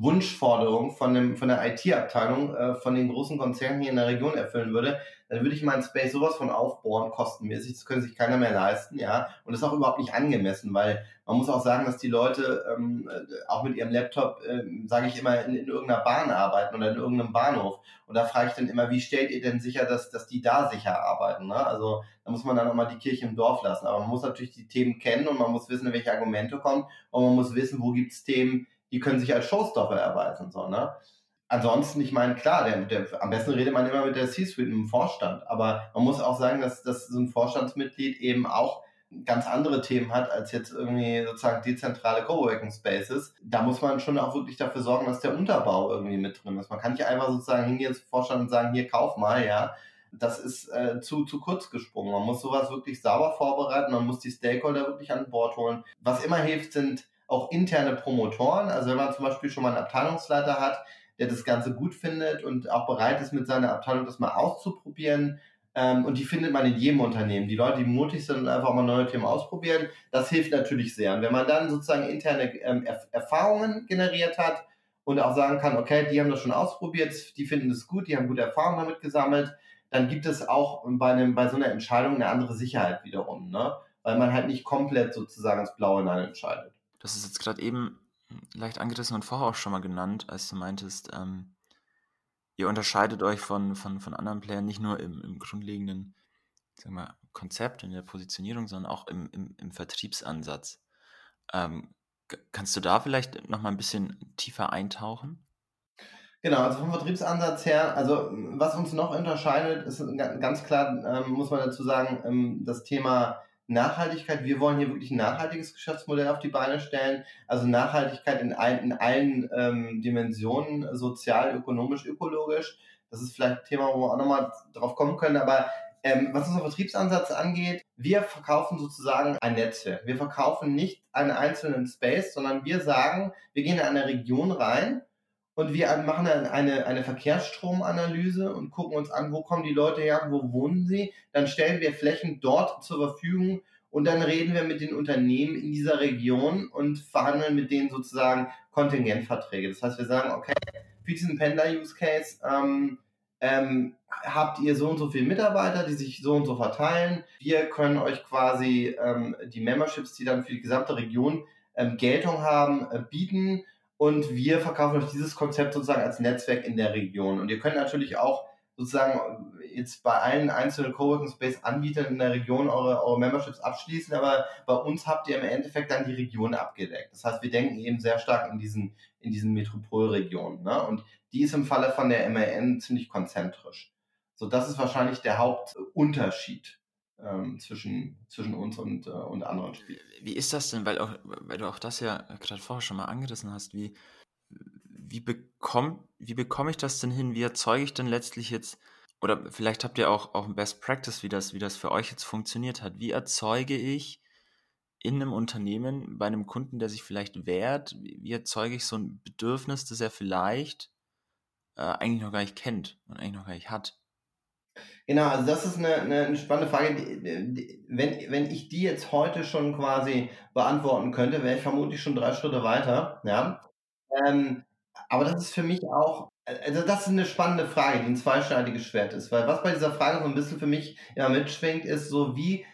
Wunschforderung von, dem, von der IT-Abteilung äh, von den großen Konzernen hier in der Region erfüllen würde, dann würde ich meinen Space sowas von aufbohren, kostenmäßig. Das könnte sich keiner mehr leisten, ja. Und das ist auch überhaupt nicht angemessen, weil man muss auch sagen, dass die Leute ähm, auch mit ihrem Laptop, äh, sage ich immer, in, in irgendeiner Bahn arbeiten oder in irgendeinem Bahnhof. Und da frage ich dann immer, wie stellt ihr denn sicher, dass, dass die da sicher arbeiten? Ne? Also da muss man dann auch mal die Kirche im Dorf lassen. Aber man muss natürlich die Themen kennen und man muss wissen, welche Argumente kommen. Und man muss wissen, wo gibt es Themen, die können sich als Showstopper erweisen. So, ne? Ansonsten, ich meine, klar, der, der, am besten redet man immer mit der C-Suite, dem Vorstand. Aber man muss auch sagen, dass, dass so ein Vorstandsmitglied eben auch ganz andere Themen hat als jetzt irgendwie sozusagen dezentrale Coworking Spaces. Da muss man schon auch wirklich dafür sorgen, dass der Unterbau irgendwie mit drin ist. Man kann nicht einfach sozusagen hingehen zum Vorstand und sagen, hier kauf mal, ja. Das ist äh, zu, zu kurz gesprungen. Man muss sowas wirklich sauber vorbereiten, man muss die Stakeholder wirklich an Bord holen. Was immer hilft, sind auch interne Promotoren. Also wenn man zum Beispiel schon mal einen Abteilungsleiter hat, der das Ganze gut findet und auch bereit ist, mit seiner Abteilung das mal auszuprobieren. Ähm, und die findet man in jedem Unternehmen. Die Leute, die mutig sind und einfach mal neue Themen ausprobieren, das hilft natürlich sehr. Und wenn man dann sozusagen interne ähm, Erf Erfahrungen generiert hat und auch sagen kann, okay, die haben das schon ausprobiert, die finden das gut, die haben gute Erfahrungen damit gesammelt, dann gibt es auch bei, einem, bei so einer Entscheidung eine andere Sicherheit wiederum, ne? weil man halt nicht komplett sozusagen ins Blaue hinein entscheidet. Das ist jetzt gerade eben leicht angerissen und vorher auch schon mal genannt, als du meintest, ähm, ihr unterscheidet euch von, von, von anderen Playern nicht nur im, im grundlegenden sagen wir, Konzept, in der Positionierung, sondern auch im, im, im Vertriebsansatz. Ähm, kannst du da vielleicht noch mal ein bisschen tiefer eintauchen? Genau, also vom Vertriebsansatz her, also was uns noch unterscheidet, ist ganz klar, ähm, muss man dazu sagen, ähm, das Thema Nachhaltigkeit, wir wollen hier wirklich ein nachhaltiges Geschäftsmodell auf die Beine stellen. Also Nachhaltigkeit in, ein, in allen ähm, Dimensionen, sozial, ökonomisch, ökologisch. Das ist vielleicht ein Thema, wo wir auch nochmal drauf kommen können. Aber ähm, was unseren Vertriebsansatz angeht, wir verkaufen sozusagen ein Netzwerk. Wir verkaufen nicht einen einzelnen Space, sondern wir sagen, wir gehen in eine Region rein und wir machen dann eine, eine Verkehrsstromanalyse und gucken uns an, wo kommen die Leute her, wo wohnen sie. Dann stellen wir Flächen dort zur Verfügung und dann reden wir mit den Unternehmen in dieser Region und verhandeln mit denen sozusagen Kontingentverträge. Das heißt, wir sagen, okay, für diesen Pendler-Use-Case ähm, ähm, habt ihr so und so viele Mitarbeiter, die sich so und so verteilen. Wir können euch quasi ähm, die Memberships, die dann für die gesamte Region ähm, Geltung haben, äh, bieten und wir verkaufen euch dieses Konzept sozusagen als Netzwerk in der Region. Und ihr könnt natürlich auch sozusagen jetzt bei allen einzelnen Coworking Space Anbietern in der Region eure, eure Memberships abschließen, aber bei uns habt ihr im Endeffekt dann die Region abgedeckt. Das heißt, wir denken eben sehr stark in diesen, in diesen Metropolregionen. Ne? Und die ist im Falle von der MAN ziemlich konzentrisch. So, das ist wahrscheinlich der Hauptunterschied ähm, zwischen, zwischen uns und, äh, und anderen Spielen. Wie ist das denn, weil, auch, weil du auch das ja gerade vorher schon mal angerissen hast, wie, wie, bekomm, wie bekomme ich das denn hin? Wie erzeuge ich denn letztlich jetzt, oder vielleicht habt ihr auch, auch ein Best Practice, wie das, wie das für euch jetzt funktioniert hat. Wie erzeuge ich in einem Unternehmen, bei einem Kunden, der sich vielleicht wehrt, wie erzeuge ich so ein Bedürfnis, das er vielleicht äh, eigentlich noch gar nicht kennt und eigentlich noch gar nicht hat? Genau, also das ist eine, eine spannende Frage. Wenn, wenn ich die jetzt heute schon quasi beantworten könnte, wäre ich vermutlich schon drei Schritte weiter. Ja? Ähm, aber das ist für mich auch, also das ist eine spannende Frage, die ein zweischneidiges Schwert ist. Weil was bei dieser Frage so ein bisschen für mich immer mitschwingt, ist so, wie,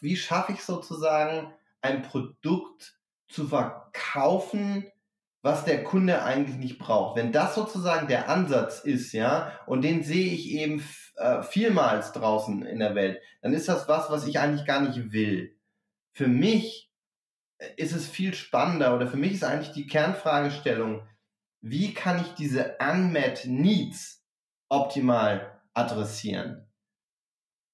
wie schaffe ich sozusagen ein Produkt zu verkaufen, was der Kunde eigentlich nicht braucht. Wenn das sozusagen der Ansatz ist, ja, und den sehe ich eben äh, vielmals draußen in der Welt, dann ist das was, was ich eigentlich gar nicht will. Für mich äh, ist es viel spannender oder für mich ist eigentlich die Kernfragestellung, wie kann ich diese unmet needs optimal adressieren?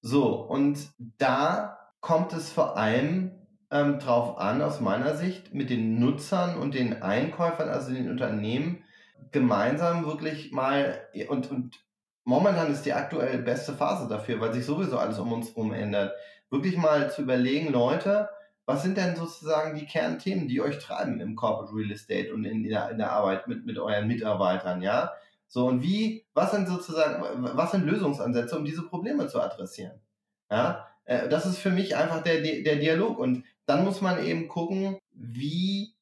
So, und da kommt es vor allem ähm, drauf an, aus meiner Sicht, mit den Nutzern und den Einkäufern, also den Unternehmen, gemeinsam wirklich mal und, und momentan ist die aktuell beste Phase dafür, weil sich sowieso alles um uns herum ändert. Wirklich mal zu überlegen, Leute, was sind denn sozusagen die Kernthemen, die euch treiben im Corporate Real Estate und in, der, in der Arbeit mit, mit euren Mitarbeitern, ja? So, und wie, was sind sozusagen, was sind Lösungsansätze, um diese Probleme zu adressieren? Ja? Äh, das ist für mich einfach der, der Dialog. Und dann muss man eben gucken, wie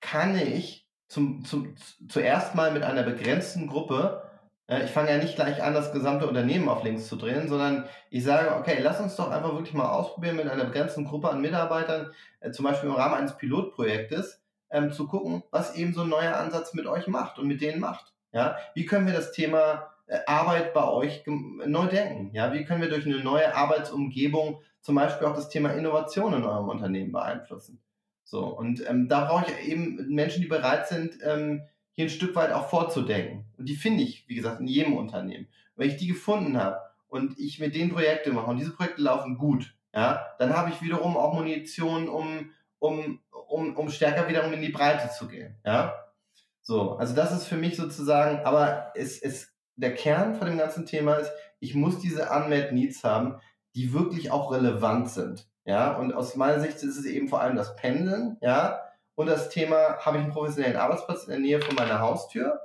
kann ich zum, zum, zuerst mal mit einer begrenzten Gruppe. Äh, ich fange ja nicht gleich an, das gesamte Unternehmen auf links zu drehen, sondern ich sage, okay, lass uns doch einfach wirklich mal ausprobieren mit einer begrenzten Gruppe an Mitarbeitern, äh, zum Beispiel im Rahmen eines Pilotprojektes, ähm, zu gucken, was eben so ein neuer Ansatz mit euch macht und mit denen macht. Ja, wie können wir das Thema äh, Arbeit bei euch neu denken? Ja, wie können wir durch eine neue Arbeitsumgebung zum Beispiel auch das Thema Innovation in eurem Unternehmen beeinflussen? So, und ähm, da brauche ich eben Menschen, die bereit sind, ähm, hier ein Stück weit auch vorzudenken. Und die finde ich, wie gesagt, in jedem Unternehmen. Wenn ich die gefunden habe und ich mit denen Projekte mache und diese Projekte laufen gut, ja, dann habe ich wiederum auch Munition, um, um, um, um stärker wiederum in die Breite zu gehen. Ja. So, also das ist für mich sozusagen, aber es, es, der Kern von dem ganzen Thema ist, ich muss diese Unmet Needs haben, die wirklich auch relevant sind. Ja, und aus meiner Sicht ist es eben vor allem das Pendeln, ja, und das Thema, habe ich einen professionellen Arbeitsplatz in der Nähe von meiner Haustür,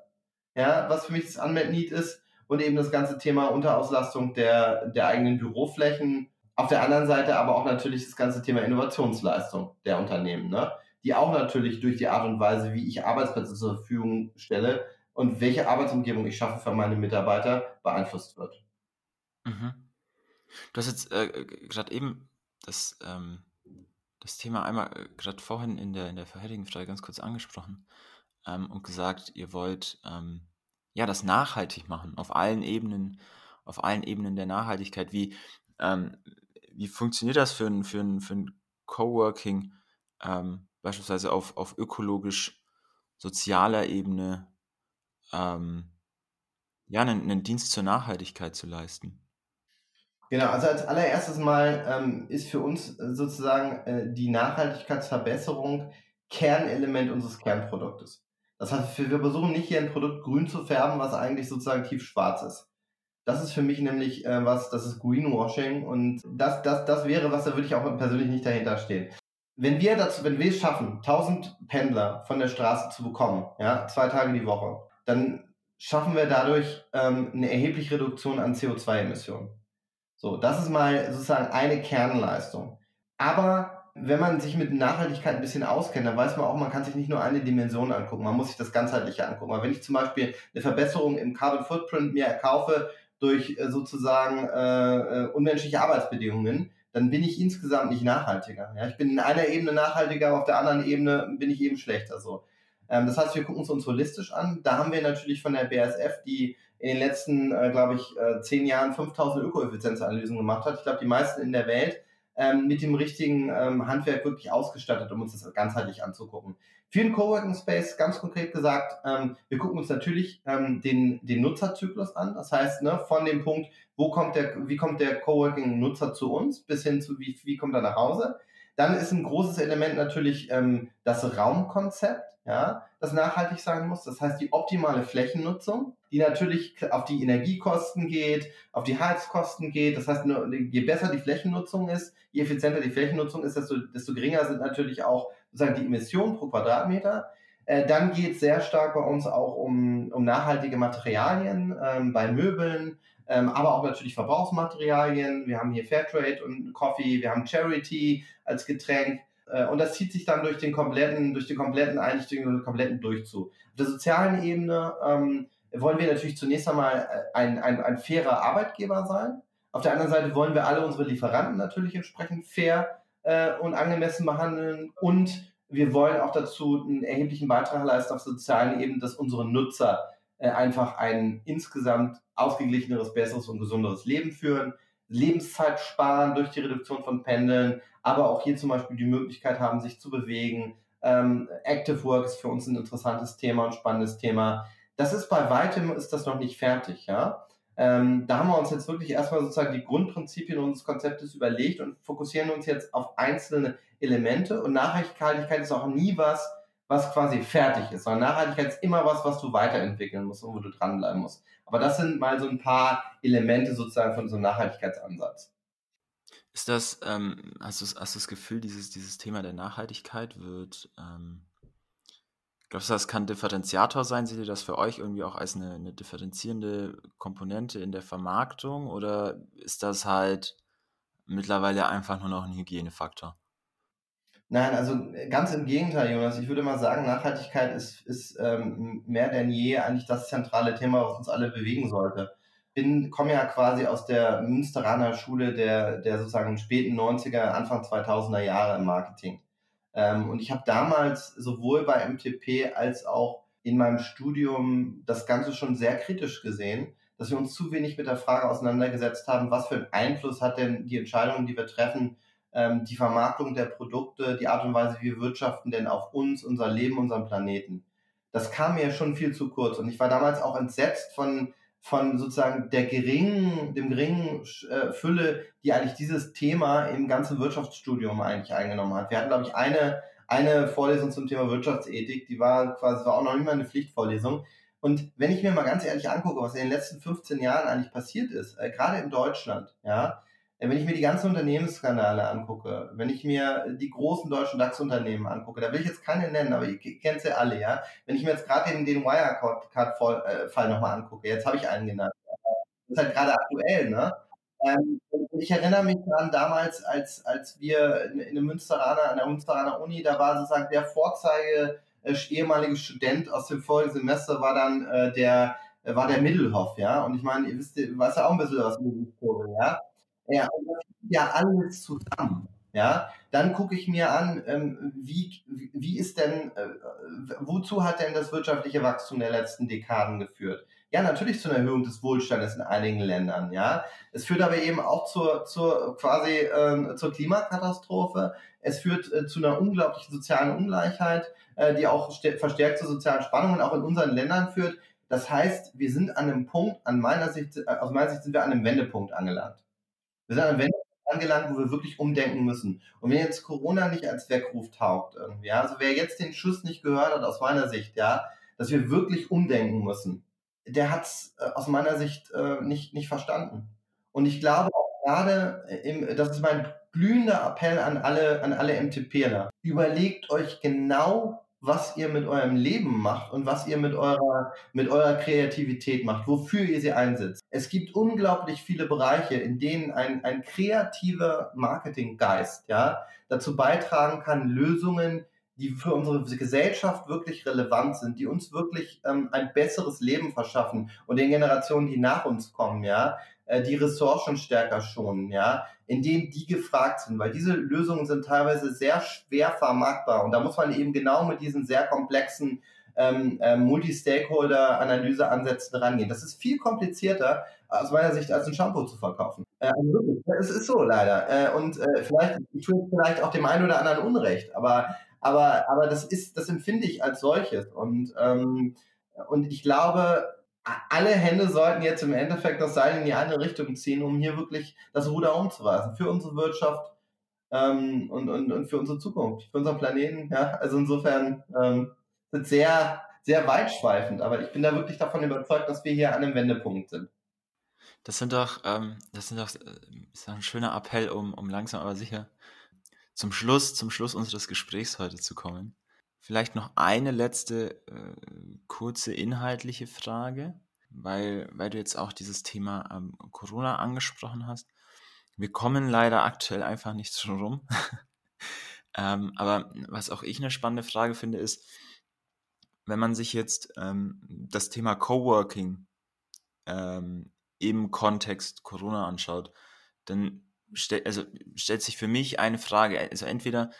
ja, was für mich das Unmet Need ist, und eben das ganze Thema Unterauslastung der, der eigenen Büroflächen. Auf der anderen Seite aber auch natürlich das ganze Thema Innovationsleistung der Unternehmen, ne? die auch natürlich durch die Art und Weise, wie ich Arbeitsplätze zur Verfügung stelle und welche Arbeitsumgebung ich schaffe für meine Mitarbeiter, beeinflusst wird. Mhm. Du hast jetzt äh, gerade eben das, ähm, das Thema einmal äh, gerade vorhin in der, in der vorherigen Frage ganz kurz angesprochen ähm, und gesagt, ihr wollt ähm, ja das nachhaltig machen, auf allen Ebenen, auf allen Ebenen der Nachhaltigkeit. Wie, ähm, wie funktioniert das für ein, für ein, für ein Coworking, ähm, beispielsweise auf, auf ökologisch-sozialer Ebene, ähm, ja, einen, einen Dienst zur Nachhaltigkeit zu leisten? Genau, also als allererstes mal ähm, ist für uns äh, sozusagen äh, die Nachhaltigkeitsverbesserung Kernelement unseres Kernproduktes. Das heißt, wir versuchen nicht hier ein Produkt grün zu färben, was eigentlich sozusagen tief schwarz ist. Das ist für mich nämlich äh, was, das ist Greenwashing und das, das, das wäre was, da würde ich auch persönlich nicht dahinter stehen. Wenn wir dazu, wenn wir es schaffen, 1000 Pendler von der Straße zu bekommen, ja, zwei Tage die Woche, dann schaffen wir dadurch ähm, eine erhebliche Reduktion an CO2-Emissionen. So, das ist mal sozusagen eine Kernleistung. Aber wenn man sich mit Nachhaltigkeit ein bisschen auskennt, dann weiß man auch, man kann sich nicht nur eine Dimension angucken, man muss sich das ganzheitliche angucken. Weil wenn ich zum Beispiel eine Verbesserung im Carbon Footprint mir erkaufe durch äh, sozusagen äh, äh, unmenschliche Arbeitsbedingungen, dann bin ich insgesamt nicht nachhaltiger. Ja? Ich bin in einer Ebene nachhaltiger, auf der anderen Ebene bin ich eben schlechter. So. Ähm, das heißt, wir gucken es uns holistisch an. Da haben wir natürlich von der BASF, die in den letzten, äh, glaube ich, äh, zehn Jahren 5000 Ökoeffizienzanalysen gemacht hat. Ich glaube, die meisten in der Welt ähm, mit dem richtigen ähm, Handwerk wirklich ausgestattet, um uns das ganzheitlich anzugucken. Für den Coworking Space, ganz konkret gesagt, ähm, wir gucken uns natürlich ähm, den, den Nutzerzyklus an. Das heißt, ne, von dem Punkt, wo kommt der, wie kommt der Coworking-Nutzer zu uns, bis hin zu, wie, wie kommt er nach Hause. Dann ist ein großes Element natürlich ähm, das Raumkonzept ja, das nachhaltig sein muss. Das heißt, die optimale Flächennutzung, die natürlich auf die Energiekosten geht, auf die Heizkosten geht. Das heißt, je besser die Flächennutzung ist, je effizienter die Flächennutzung ist, desto, desto geringer sind natürlich auch sozusagen die Emissionen pro Quadratmeter. Äh, dann geht es sehr stark bei uns auch um, um nachhaltige Materialien ähm, bei Möbeln, ähm, aber auch natürlich Verbrauchsmaterialien. Wir haben hier Fairtrade und Coffee, wir haben Charity als Getränk. Äh, und das zieht sich dann durch den kompletten, durch die kompletten Einrichtungen und den kompletten Durchzug. Auf der sozialen Ebene ähm, wollen wir natürlich zunächst einmal äh, ein, ein, ein fairer Arbeitgeber sein. Auf der anderen Seite wollen wir alle unsere Lieferanten natürlich entsprechend fair äh, und angemessen behandeln. Und wir wollen auch dazu einen erheblichen Beitrag leisten auf sozialen Ebene, dass unsere Nutzer äh, einfach ein insgesamt ausgeglicheneres, besseres und gesunderes Leben führen. Lebenszeit sparen durch die Reduktion von Pendeln, aber auch hier zum Beispiel die Möglichkeit haben, sich zu bewegen. Ähm, Active Work ist für uns ein interessantes Thema und spannendes Thema. Das ist bei weitem ist das noch nicht fertig, ja. Ähm, da haben wir uns jetzt wirklich erstmal sozusagen die Grundprinzipien unseres Konzeptes überlegt und fokussieren uns jetzt auf einzelne Elemente. Und Nachhaltigkeit ist auch nie was, was quasi fertig ist, sondern Nachhaltigkeit ist immer was, was du weiterentwickeln musst und wo du dranbleiben musst. Aber das sind mal so ein paar Elemente sozusagen von so einem Nachhaltigkeitsansatz. Ist das, ähm, hast, du, hast das Gefühl, dieses, dieses Thema der Nachhaltigkeit wird, ähm, glaubst du, das kann Differenziator sein? Seht ihr das für euch irgendwie auch als eine, eine differenzierende Komponente in der Vermarktung oder ist das halt mittlerweile einfach nur noch ein Hygienefaktor? Nein, also ganz im Gegenteil, Jonas. Ich würde mal sagen, Nachhaltigkeit ist, ist ähm, mehr denn je eigentlich das zentrale Thema, was uns alle bewegen sollte. Ich komme ja quasi aus der Münsteraner Schule der, der sozusagen späten 90er, Anfang 2000er Jahre im Marketing. Ähm, und ich habe damals sowohl bei MTP als auch in meinem Studium das Ganze schon sehr kritisch gesehen, dass wir uns zu wenig mit der Frage auseinandergesetzt haben, was für einen Einfluss hat denn die Entscheidungen, die wir treffen, ähm, die Vermarktung der Produkte, die Art und Weise, wie wir wirtschaften, denn auf uns, unser Leben, unseren Planeten. Das kam mir schon viel zu kurz und ich war damals auch entsetzt von von sozusagen der geringen, dem geringen äh, Fülle, die eigentlich dieses Thema im ganzen Wirtschaftsstudium eigentlich eingenommen hat. Wir hatten, glaube ich, eine, eine Vorlesung zum Thema Wirtschaftsethik, die war quasi, war auch noch nicht mal eine Pflichtvorlesung. Und wenn ich mir mal ganz ehrlich angucke, was in den letzten 15 Jahren eigentlich passiert ist, äh, gerade in Deutschland, ja, wenn ich mir die ganzen Unternehmensskandale angucke, wenn ich mir die großen deutschen DAX-Unternehmen angucke, da will ich jetzt keine nennen, aber ihr kennt sie alle, ja. Wenn ich mir jetzt gerade den, den Wirecard-Fall nochmal angucke, jetzt habe ich einen genannt. Das ist halt gerade aktuell, ne? Ähm, ich erinnere mich daran damals, als, als wir in, der Münsteraner, an der Münsteraner Uni, da war sozusagen der Vorzeige äh, ehemalige Student aus dem vorigen Semester war dann äh, der äh, war der Mittelhoff, ja. Und ich meine, ihr wisst, ihr weißt ja auch ein bisschen was mit Historie, ja. Ja, ja alles zusammen. Ja, dann gucke ich mir an, ähm, wie, wie ist denn, äh, wozu hat denn das wirtschaftliche Wachstum der letzten Dekaden geführt? Ja, natürlich zu einer Erhöhung des Wohlstandes in einigen Ländern, ja. Es führt aber eben auch zur, zur quasi äh, zur Klimakatastrophe. Es führt äh, zu einer unglaublichen sozialen Ungleichheit, äh, die auch verstärkt zu sozialen Spannungen auch in unseren Ländern führt. Das heißt, wir sind an einem Punkt, an meiner Sicht, äh, aus meiner Sicht sind wir an einem Wendepunkt angelangt. Wir sind an einem angelangt, wo wir wirklich umdenken müssen. Und wenn jetzt Corona nicht als Weckruf taugt, irgendwie, ja, also wer jetzt den Schuss nicht gehört hat, aus meiner Sicht, ja, dass wir wirklich umdenken müssen, der hat es äh, aus meiner Sicht äh, nicht, nicht verstanden. Und ich glaube auch gerade, im, das ist mein glühender Appell an alle, an alle MTPler, überlegt euch genau, was ihr mit eurem Leben macht und was ihr mit eurer, mit eurer Kreativität macht, wofür ihr sie einsetzt. Es gibt unglaublich viele Bereiche, in denen ein, ein kreativer Marketinggeist ja, dazu beitragen kann, Lösungen, die für unsere Gesellschaft wirklich relevant sind, die uns wirklich ähm, ein besseres Leben verschaffen und den Generationen, die nach uns kommen, ja, äh, die Ressourcen stärker schonen, ja, in denen die gefragt sind, weil diese Lösungen sind teilweise sehr schwer vermarktbar und da muss man eben genau mit diesen sehr komplexen ähm, äh, Multi-Stakeholder-Analyse-Ansätzen rangehen. Das ist viel komplizierter aus meiner Sicht als ein Shampoo zu verkaufen. Äh, also es ist so leider. Äh, und äh, vielleicht, ich tue vielleicht auch dem einen oder anderen Unrecht, aber, aber, aber das ist, das empfinde ich als solches. Und, ähm, und ich glaube, alle Hände sollten jetzt im Endeffekt das Seil in die andere Richtung ziehen, um hier wirklich das Ruder umzureißen. Für unsere Wirtschaft ähm, und, und, und für unsere Zukunft, für unseren Planeten. Ja? Also insofern ähm, sind sehr, sehr weitschweifend, aber ich bin da wirklich davon überzeugt, dass wir hier an einem Wendepunkt sind. Das sind doch, ähm, das sind doch, äh, ist ein schöner Appell, um, um langsam aber sicher zum Schluss, zum Schluss unseres Gesprächs heute zu kommen. Vielleicht noch eine letzte äh, kurze inhaltliche Frage, weil, weil du jetzt auch dieses Thema ähm, Corona angesprochen hast. Wir kommen leider aktuell einfach nicht drum rum. ähm, aber was auch ich eine spannende Frage finde, ist, wenn man sich jetzt ähm, das Thema Coworking ähm, im Kontext Corona anschaut, dann stell, also stellt sich für mich eine Frage. Also entweder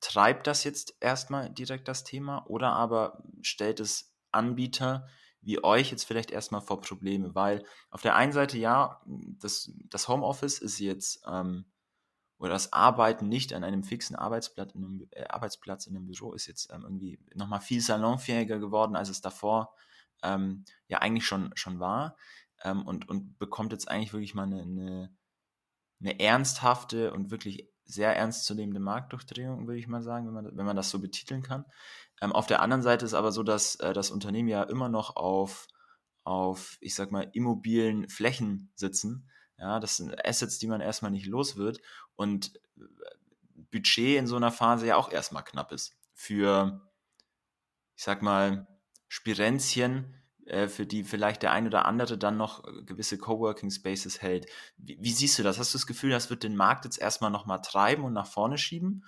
treibt das jetzt erstmal direkt das Thema oder aber stellt es Anbieter wie euch jetzt vielleicht erstmal vor Probleme, weil auf der einen Seite ja, das, das Homeoffice ist jetzt ähm, oder das Arbeiten nicht an einem fixen Arbeitsplatz in einem, äh, Arbeitsplatz in einem Büro ist jetzt ähm, irgendwie nochmal viel salonfähiger geworden, als es davor ähm, ja eigentlich schon, schon war ähm, und, und bekommt jetzt eigentlich wirklich mal eine, eine, eine ernsthafte und wirklich sehr ernstzunehmende Marktdurchdrehung, würde ich mal sagen, wenn man, wenn man das so betiteln kann. Ähm, auf der anderen Seite ist aber so, dass äh, das Unternehmen ja immer noch auf, auf, ich sag mal, immobilen Flächen sitzen. Ja, das sind Assets, die man erstmal nicht los wird und äh, Budget in so einer Phase ja auch erstmal knapp ist. Für, ich sag mal, Spirenzchen äh, für die vielleicht der ein oder andere dann noch gewisse Coworking Spaces hält. Wie, wie, siehst du das? Hast du das Gefühl, das wird den Markt jetzt erstmal nochmal treiben und nach vorne schieben?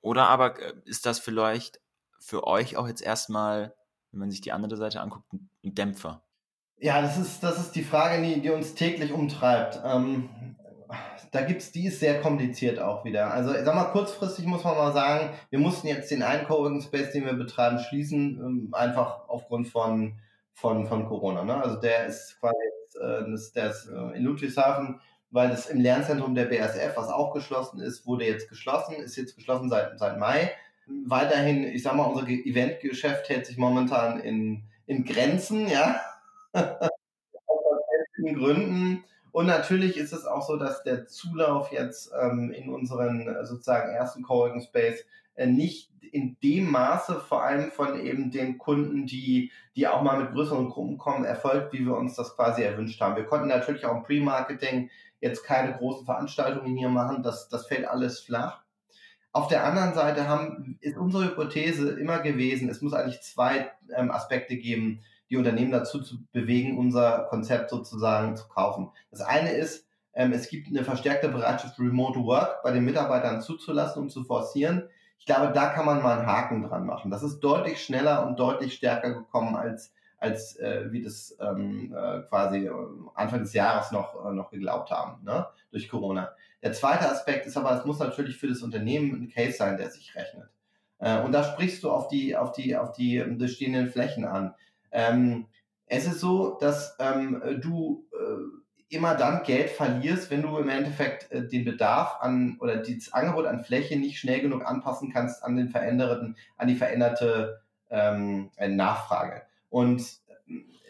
Oder aber äh, ist das vielleicht für euch auch jetzt erstmal, wenn man sich die andere Seite anguckt, ein Dämpfer? Ja, das ist, das ist die Frage, die, die uns täglich umtreibt. Ähm, da gibt's, die ist sehr kompliziert auch wieder. Also, sag mal, kurzfristig muss man mal sagen, wir mussten jetzt den einen Coworking Space, den wir betreiben, schließen, ähm, einfach aufgrund von, von, von Corona. Ne? Also, der ist quasi, äh, der ist äh, in Ludwigshafen, weil das im Lernzentrum der BSF, was auch geschlossen ist, wurde jetzt geschlossen, ist jetzt geschlossen seit, seit Mai. Weiterhin, ich sag mal, unser Eventgeschäft hält sich momentan in, in Grenzen, ja. Aus Gründen und natürlich ist es auch so, dass der Zulauf jetzt ähm, in unseren äh, sozusagen ersten Coworking Space nicht in dem Maße, vor allem von eben den Kunden, die, die auch mal mit größeren Gruppen kommen, erfolgt, wie wir uns das quasi erwünscht haben. Wir konnten natürlich auch im Pre-Marketing jetzt keine großen Veranstaltungen hier machen. Das, das fällt alles flach. Auf der anderen Seite haben, ist unsere Hypothese immer gewesen, es muss eigentlich zwei ähm, Aspekte geben, die Unternehmen dazu zu bewegen, unser Konzept sozusagen zu kaufen. Das eine ist, ähm, es gibt eine verstärkte Bereitschaft, Remote Work bei den Mitarbeitern zuzulassen und zu forcieren. Ich glaube, da kann man mal einen Haken dran machen. Das ist deutlich schneller und deutlich stärker gekommen, als, als äh, wie das ähm, äh, quasi äh, Anfang des Jahres noch, äh, noch geglaubt haben, ne? durch Corona. Der zweite Aspekt ist aber, es muss natürlich für das Unternehmen ein Case sein, der sich rechnet. Äh, und da sprichst du auf die, auf die, auf die bestehenden Flächen an. Ähm, es ist so, dass ähm, du äh, immer dann Geld verlierst, wenn du im Endeffekt äh, den Bedarf an oder das Angebot an Fläche nicht schnell genug anpassen kannst an den veränderten, an die veränderte ähm, Nachfrage. Und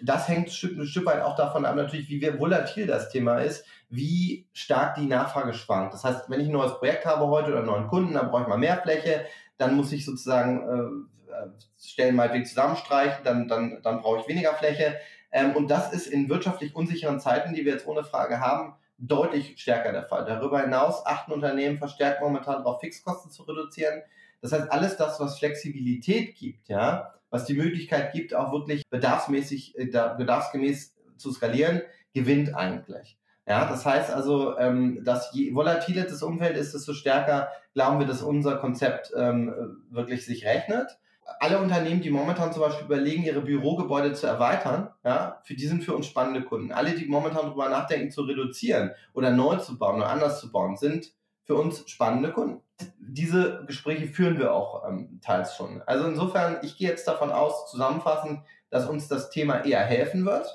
das hängt ein Stück, ein Stück weit auch davon ab, natürlich, wie volatil das Thema ist, wie stark die Nachfrage schwankt. Das heißt, wenn ich ein neues Projekt habe heute oder einen neuen Kunden, dann brauche ich mal mehr Fläche, dann muss ich sozusagen äh, äh, Stellen meinetwegen zusammenstreichen, dann, dann, dann brauche ich weniger Fläche. Ähm, und das ist in wirtschaftlich unsicheren Zeiten, die wir jetzt ohne Frage haben, deutlich stärker der Fall. Darüber hinaus achten Unternehmen verstärkt momentan darauf, Fixkosten zu reduzieren. Das heißt, alles das, was Flexibilität gibt, ja, was die Möglichkeit gibt, auch wirklich bedarfsmäßig, äh, bedarfsgemäß zu skalieren, gewinnt eigentlich. Ja, das heißt also, ähm, dass je volatiler das Umfeld ist, desto stärker glauben wir, dass unser Konzept ähm, wirklich sich rechnet alle Unternehmen, die momentan zum Beispiel überlegen, ihre Bürogebäude zu erweitern, ja, für die sind für uns spannende Kunden. Alle, die momentan darüber nachdenken, zu reduzieren oder neu zu bauen oder anders zu bauen, sind für uns spannende Kunden. Diese Gespräche führen wir auch ähm, teils schon. Also insofern, ich gehe jetzt davon aus, zusammenfassend, dass uns das Thema eher helfen wird.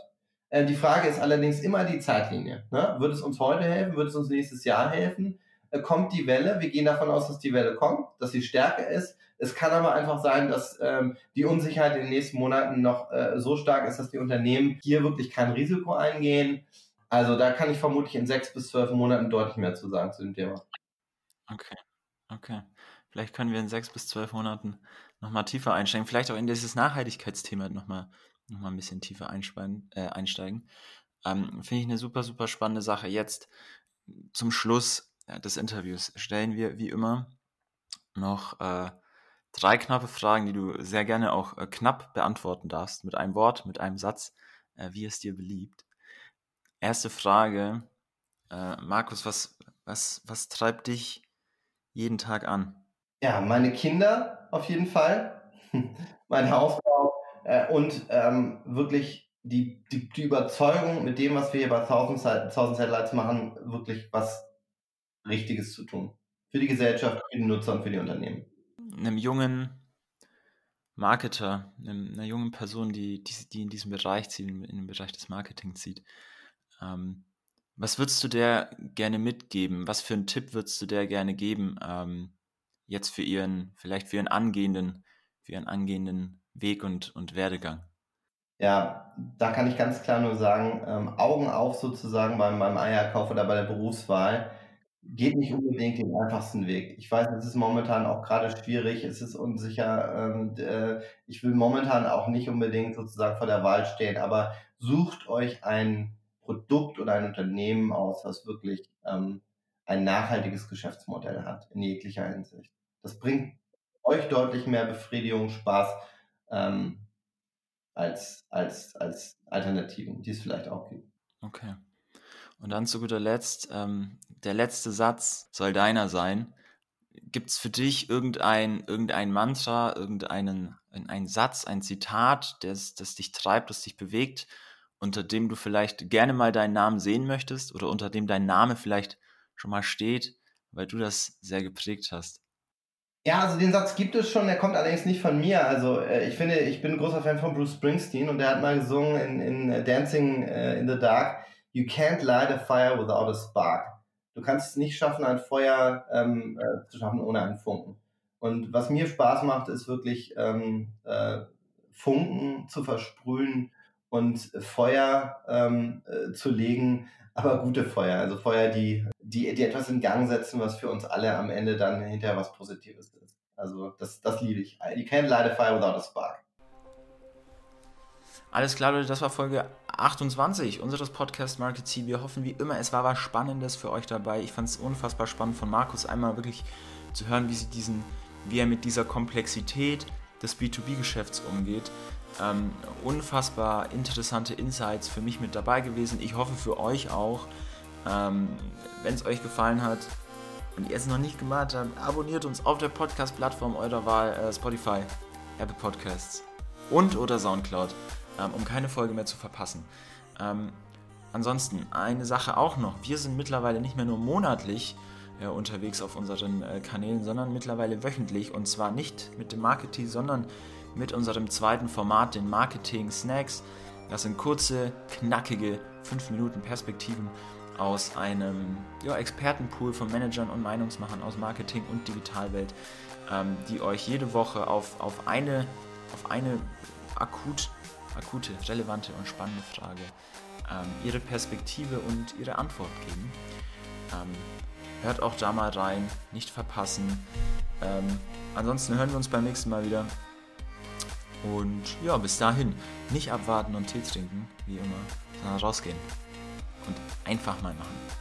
Äh, die Frage ist allerdings immer die Zeitlinie. Ne? Wird es uns heute helfen? Wird es uns nächstes Jahr helfen? Äh, kommt die Welle? Wir gehen davon aus, dass die Welle kommt, dass sie stärker ist es kann aber einfach sein, dass ähm, die Unsicherheit in den nächsten Monaten noch äh, so stark ist, dass die Unternehmen hier wirklich kein Risiko eingehen. Also da kann ich vermutlich in sechs bis zwölf Monaten deutlich mehr zu sagen zu dem Thema. Okay, okay. Vielleicht können wir in sechs bis zwölf Monaten nochmal tiefer einsteigen. Vielleicht auch in dieses Nachhaltigkeitsthema nochmal noch mal ein bisschen tiefer äh, einsteigen. Ähm, Finde ich eine super, super spannende Sache. Jetzt zum Schluss des Interviews stellen wir wie immer noch äh, drei knappe Fragen, die du sehr gerne auch äh, knapp beantworten darfst, mit einem Wort, mit einem Satz, äh, wie es dir beliebt. Erste Frage, äh, Markus, was, was, was treibt dich jeden Tag an? Ja, meine Kinder auf jeden Fall, mein Hausbau äh, und ähm, wirklich die, die, die Überzeugung, mit dem, was wir hier bei Thousand, Thousand Satellites machen, wirklich was Richtiges zu tun. Für die Gesellschaft, für die Nutzer und für die Unternehmen einem jungen Marketer, einem, einer jungen Person, die, die, die in diesem Bereich zieht, in dem Bereich des Marketing zieht, ähm, was würdest du der gerne mitgeben? Was für einen Tipp würdest du der gerne geben, ähm, jetzt für ihren, vielleicht für ihren angehenden, für ihren angehenden Weg und, und Werdegang? Ja, da kann ich ganz klar nur sagen, ähm, Augen auf sozusagen beim, beim Eierkauf oder bei der Berufswahl geht nicht unbedingt den einfachsten Weg. Ich weiß, es ist momentan auch gerade schwierig, es ist unsicher. Ähm, äh, ich will momentan auch nicht unbedingt sozusagen vor der Wahl stehen, aber sucht euch ein Produkt oder ein Unternehmen aus, was wirklich ähm, ein nachhaltiges Geschäftsmodell hat, in jeglicher Hinsicht. Das bringt euch deutlich mehr Befriedigung, Spaß. Ähm, als, als, als Alternativen, die es vielleicht auch gibt. Okay. Und dann zu guter Letzt, ähm, der letzte Satz soll deiner sein. Gibt es für dich irgendein, irgendein Mantra, irgendeinen ein Satz, ein Zitat, das, das dich treibt, das dich bewegt, unter dem du vielleicht gerne mal deinen Namen sehen möchtest oder unter dem dein Name vielleicht schon mal steht, weil du das sehr geprägt hast? Ja, also den Satz gibt es schon, der kommt allerdings nicht von mir. Also äh, ich finde, ich bin ein großer Fan von Bruce Springsteen und der hat mal gesungen in, in Dancing äh, in the Dark, You can't light a fire without a spark. Du kannst es nicht schaffen, ein Feuer ähm, äh, zu schaffen ohne einen Funken. Und was mir Spaß macht, ist wirklich ähm, äh, Funken zu versprühen und Feuer ähm, äh, zu legen, aber gute Feuer, also Feuer, die, die, die etwas in Gang setzen, was für uns alle am Ende dann hinterher was Positives ist. Also das, das liebe ich. You can't light a fire without a spark. Alles klar, Leute, das war Folge 28 unseres Podcast Market C. Wir hoffen wie immer, es war was Spannendes für euch dabei. Ich fand es unfassbar spannend von Markus einmal wirklich zu hören, wie, sie diesen, wie er mit dieser Komplexität des B2B-Geschäfts umgeht. Ähm, unfassbar interessante Insights für mich mit dabei gewesen. Ich hoffe für euch auch. Ähm, Wenn es euch gefallen hat und ihr es noch nicht gemacht habt, abonniert uns auf der Podcast-Plattform eurer Wahl, äh, Spotify, Apple Podcasts und oder Soundcloud ähm, um keine Folge mehr zu verpassen. Ähm, ansonsten eine Sache auch noch. Wir sind mittlerweile nicht mehr nur monatlich äh, unterwegs auf unseren äh, Kanälen, sondern mittlerweile wöchentlich. Und zwar nicht mit dem Marketing, sondern mit unserem zweiten Format, den Marketing Snacks. Das sind kurze, knackige 5 Minuten Perspektiven aus einem ja, Expertenpool von Managern und Meinungsmachern aus Marketing und Digitalwelt, ähm, die euch jede Woche auf, auf, eine, auf eine akut akute, relevante und spannende Frage ähm, Ihre Perspektive und Ihre Antwort geben. Ähm, hört auch da mal rein, nicht verpassen. Ähm, ansonsten hören wir uns beim nächsten Mal wieder. Und ja, bis dahin, nicht abwarten und Tee trinken, wie immer, sondern rausgehen und einfach mal machen.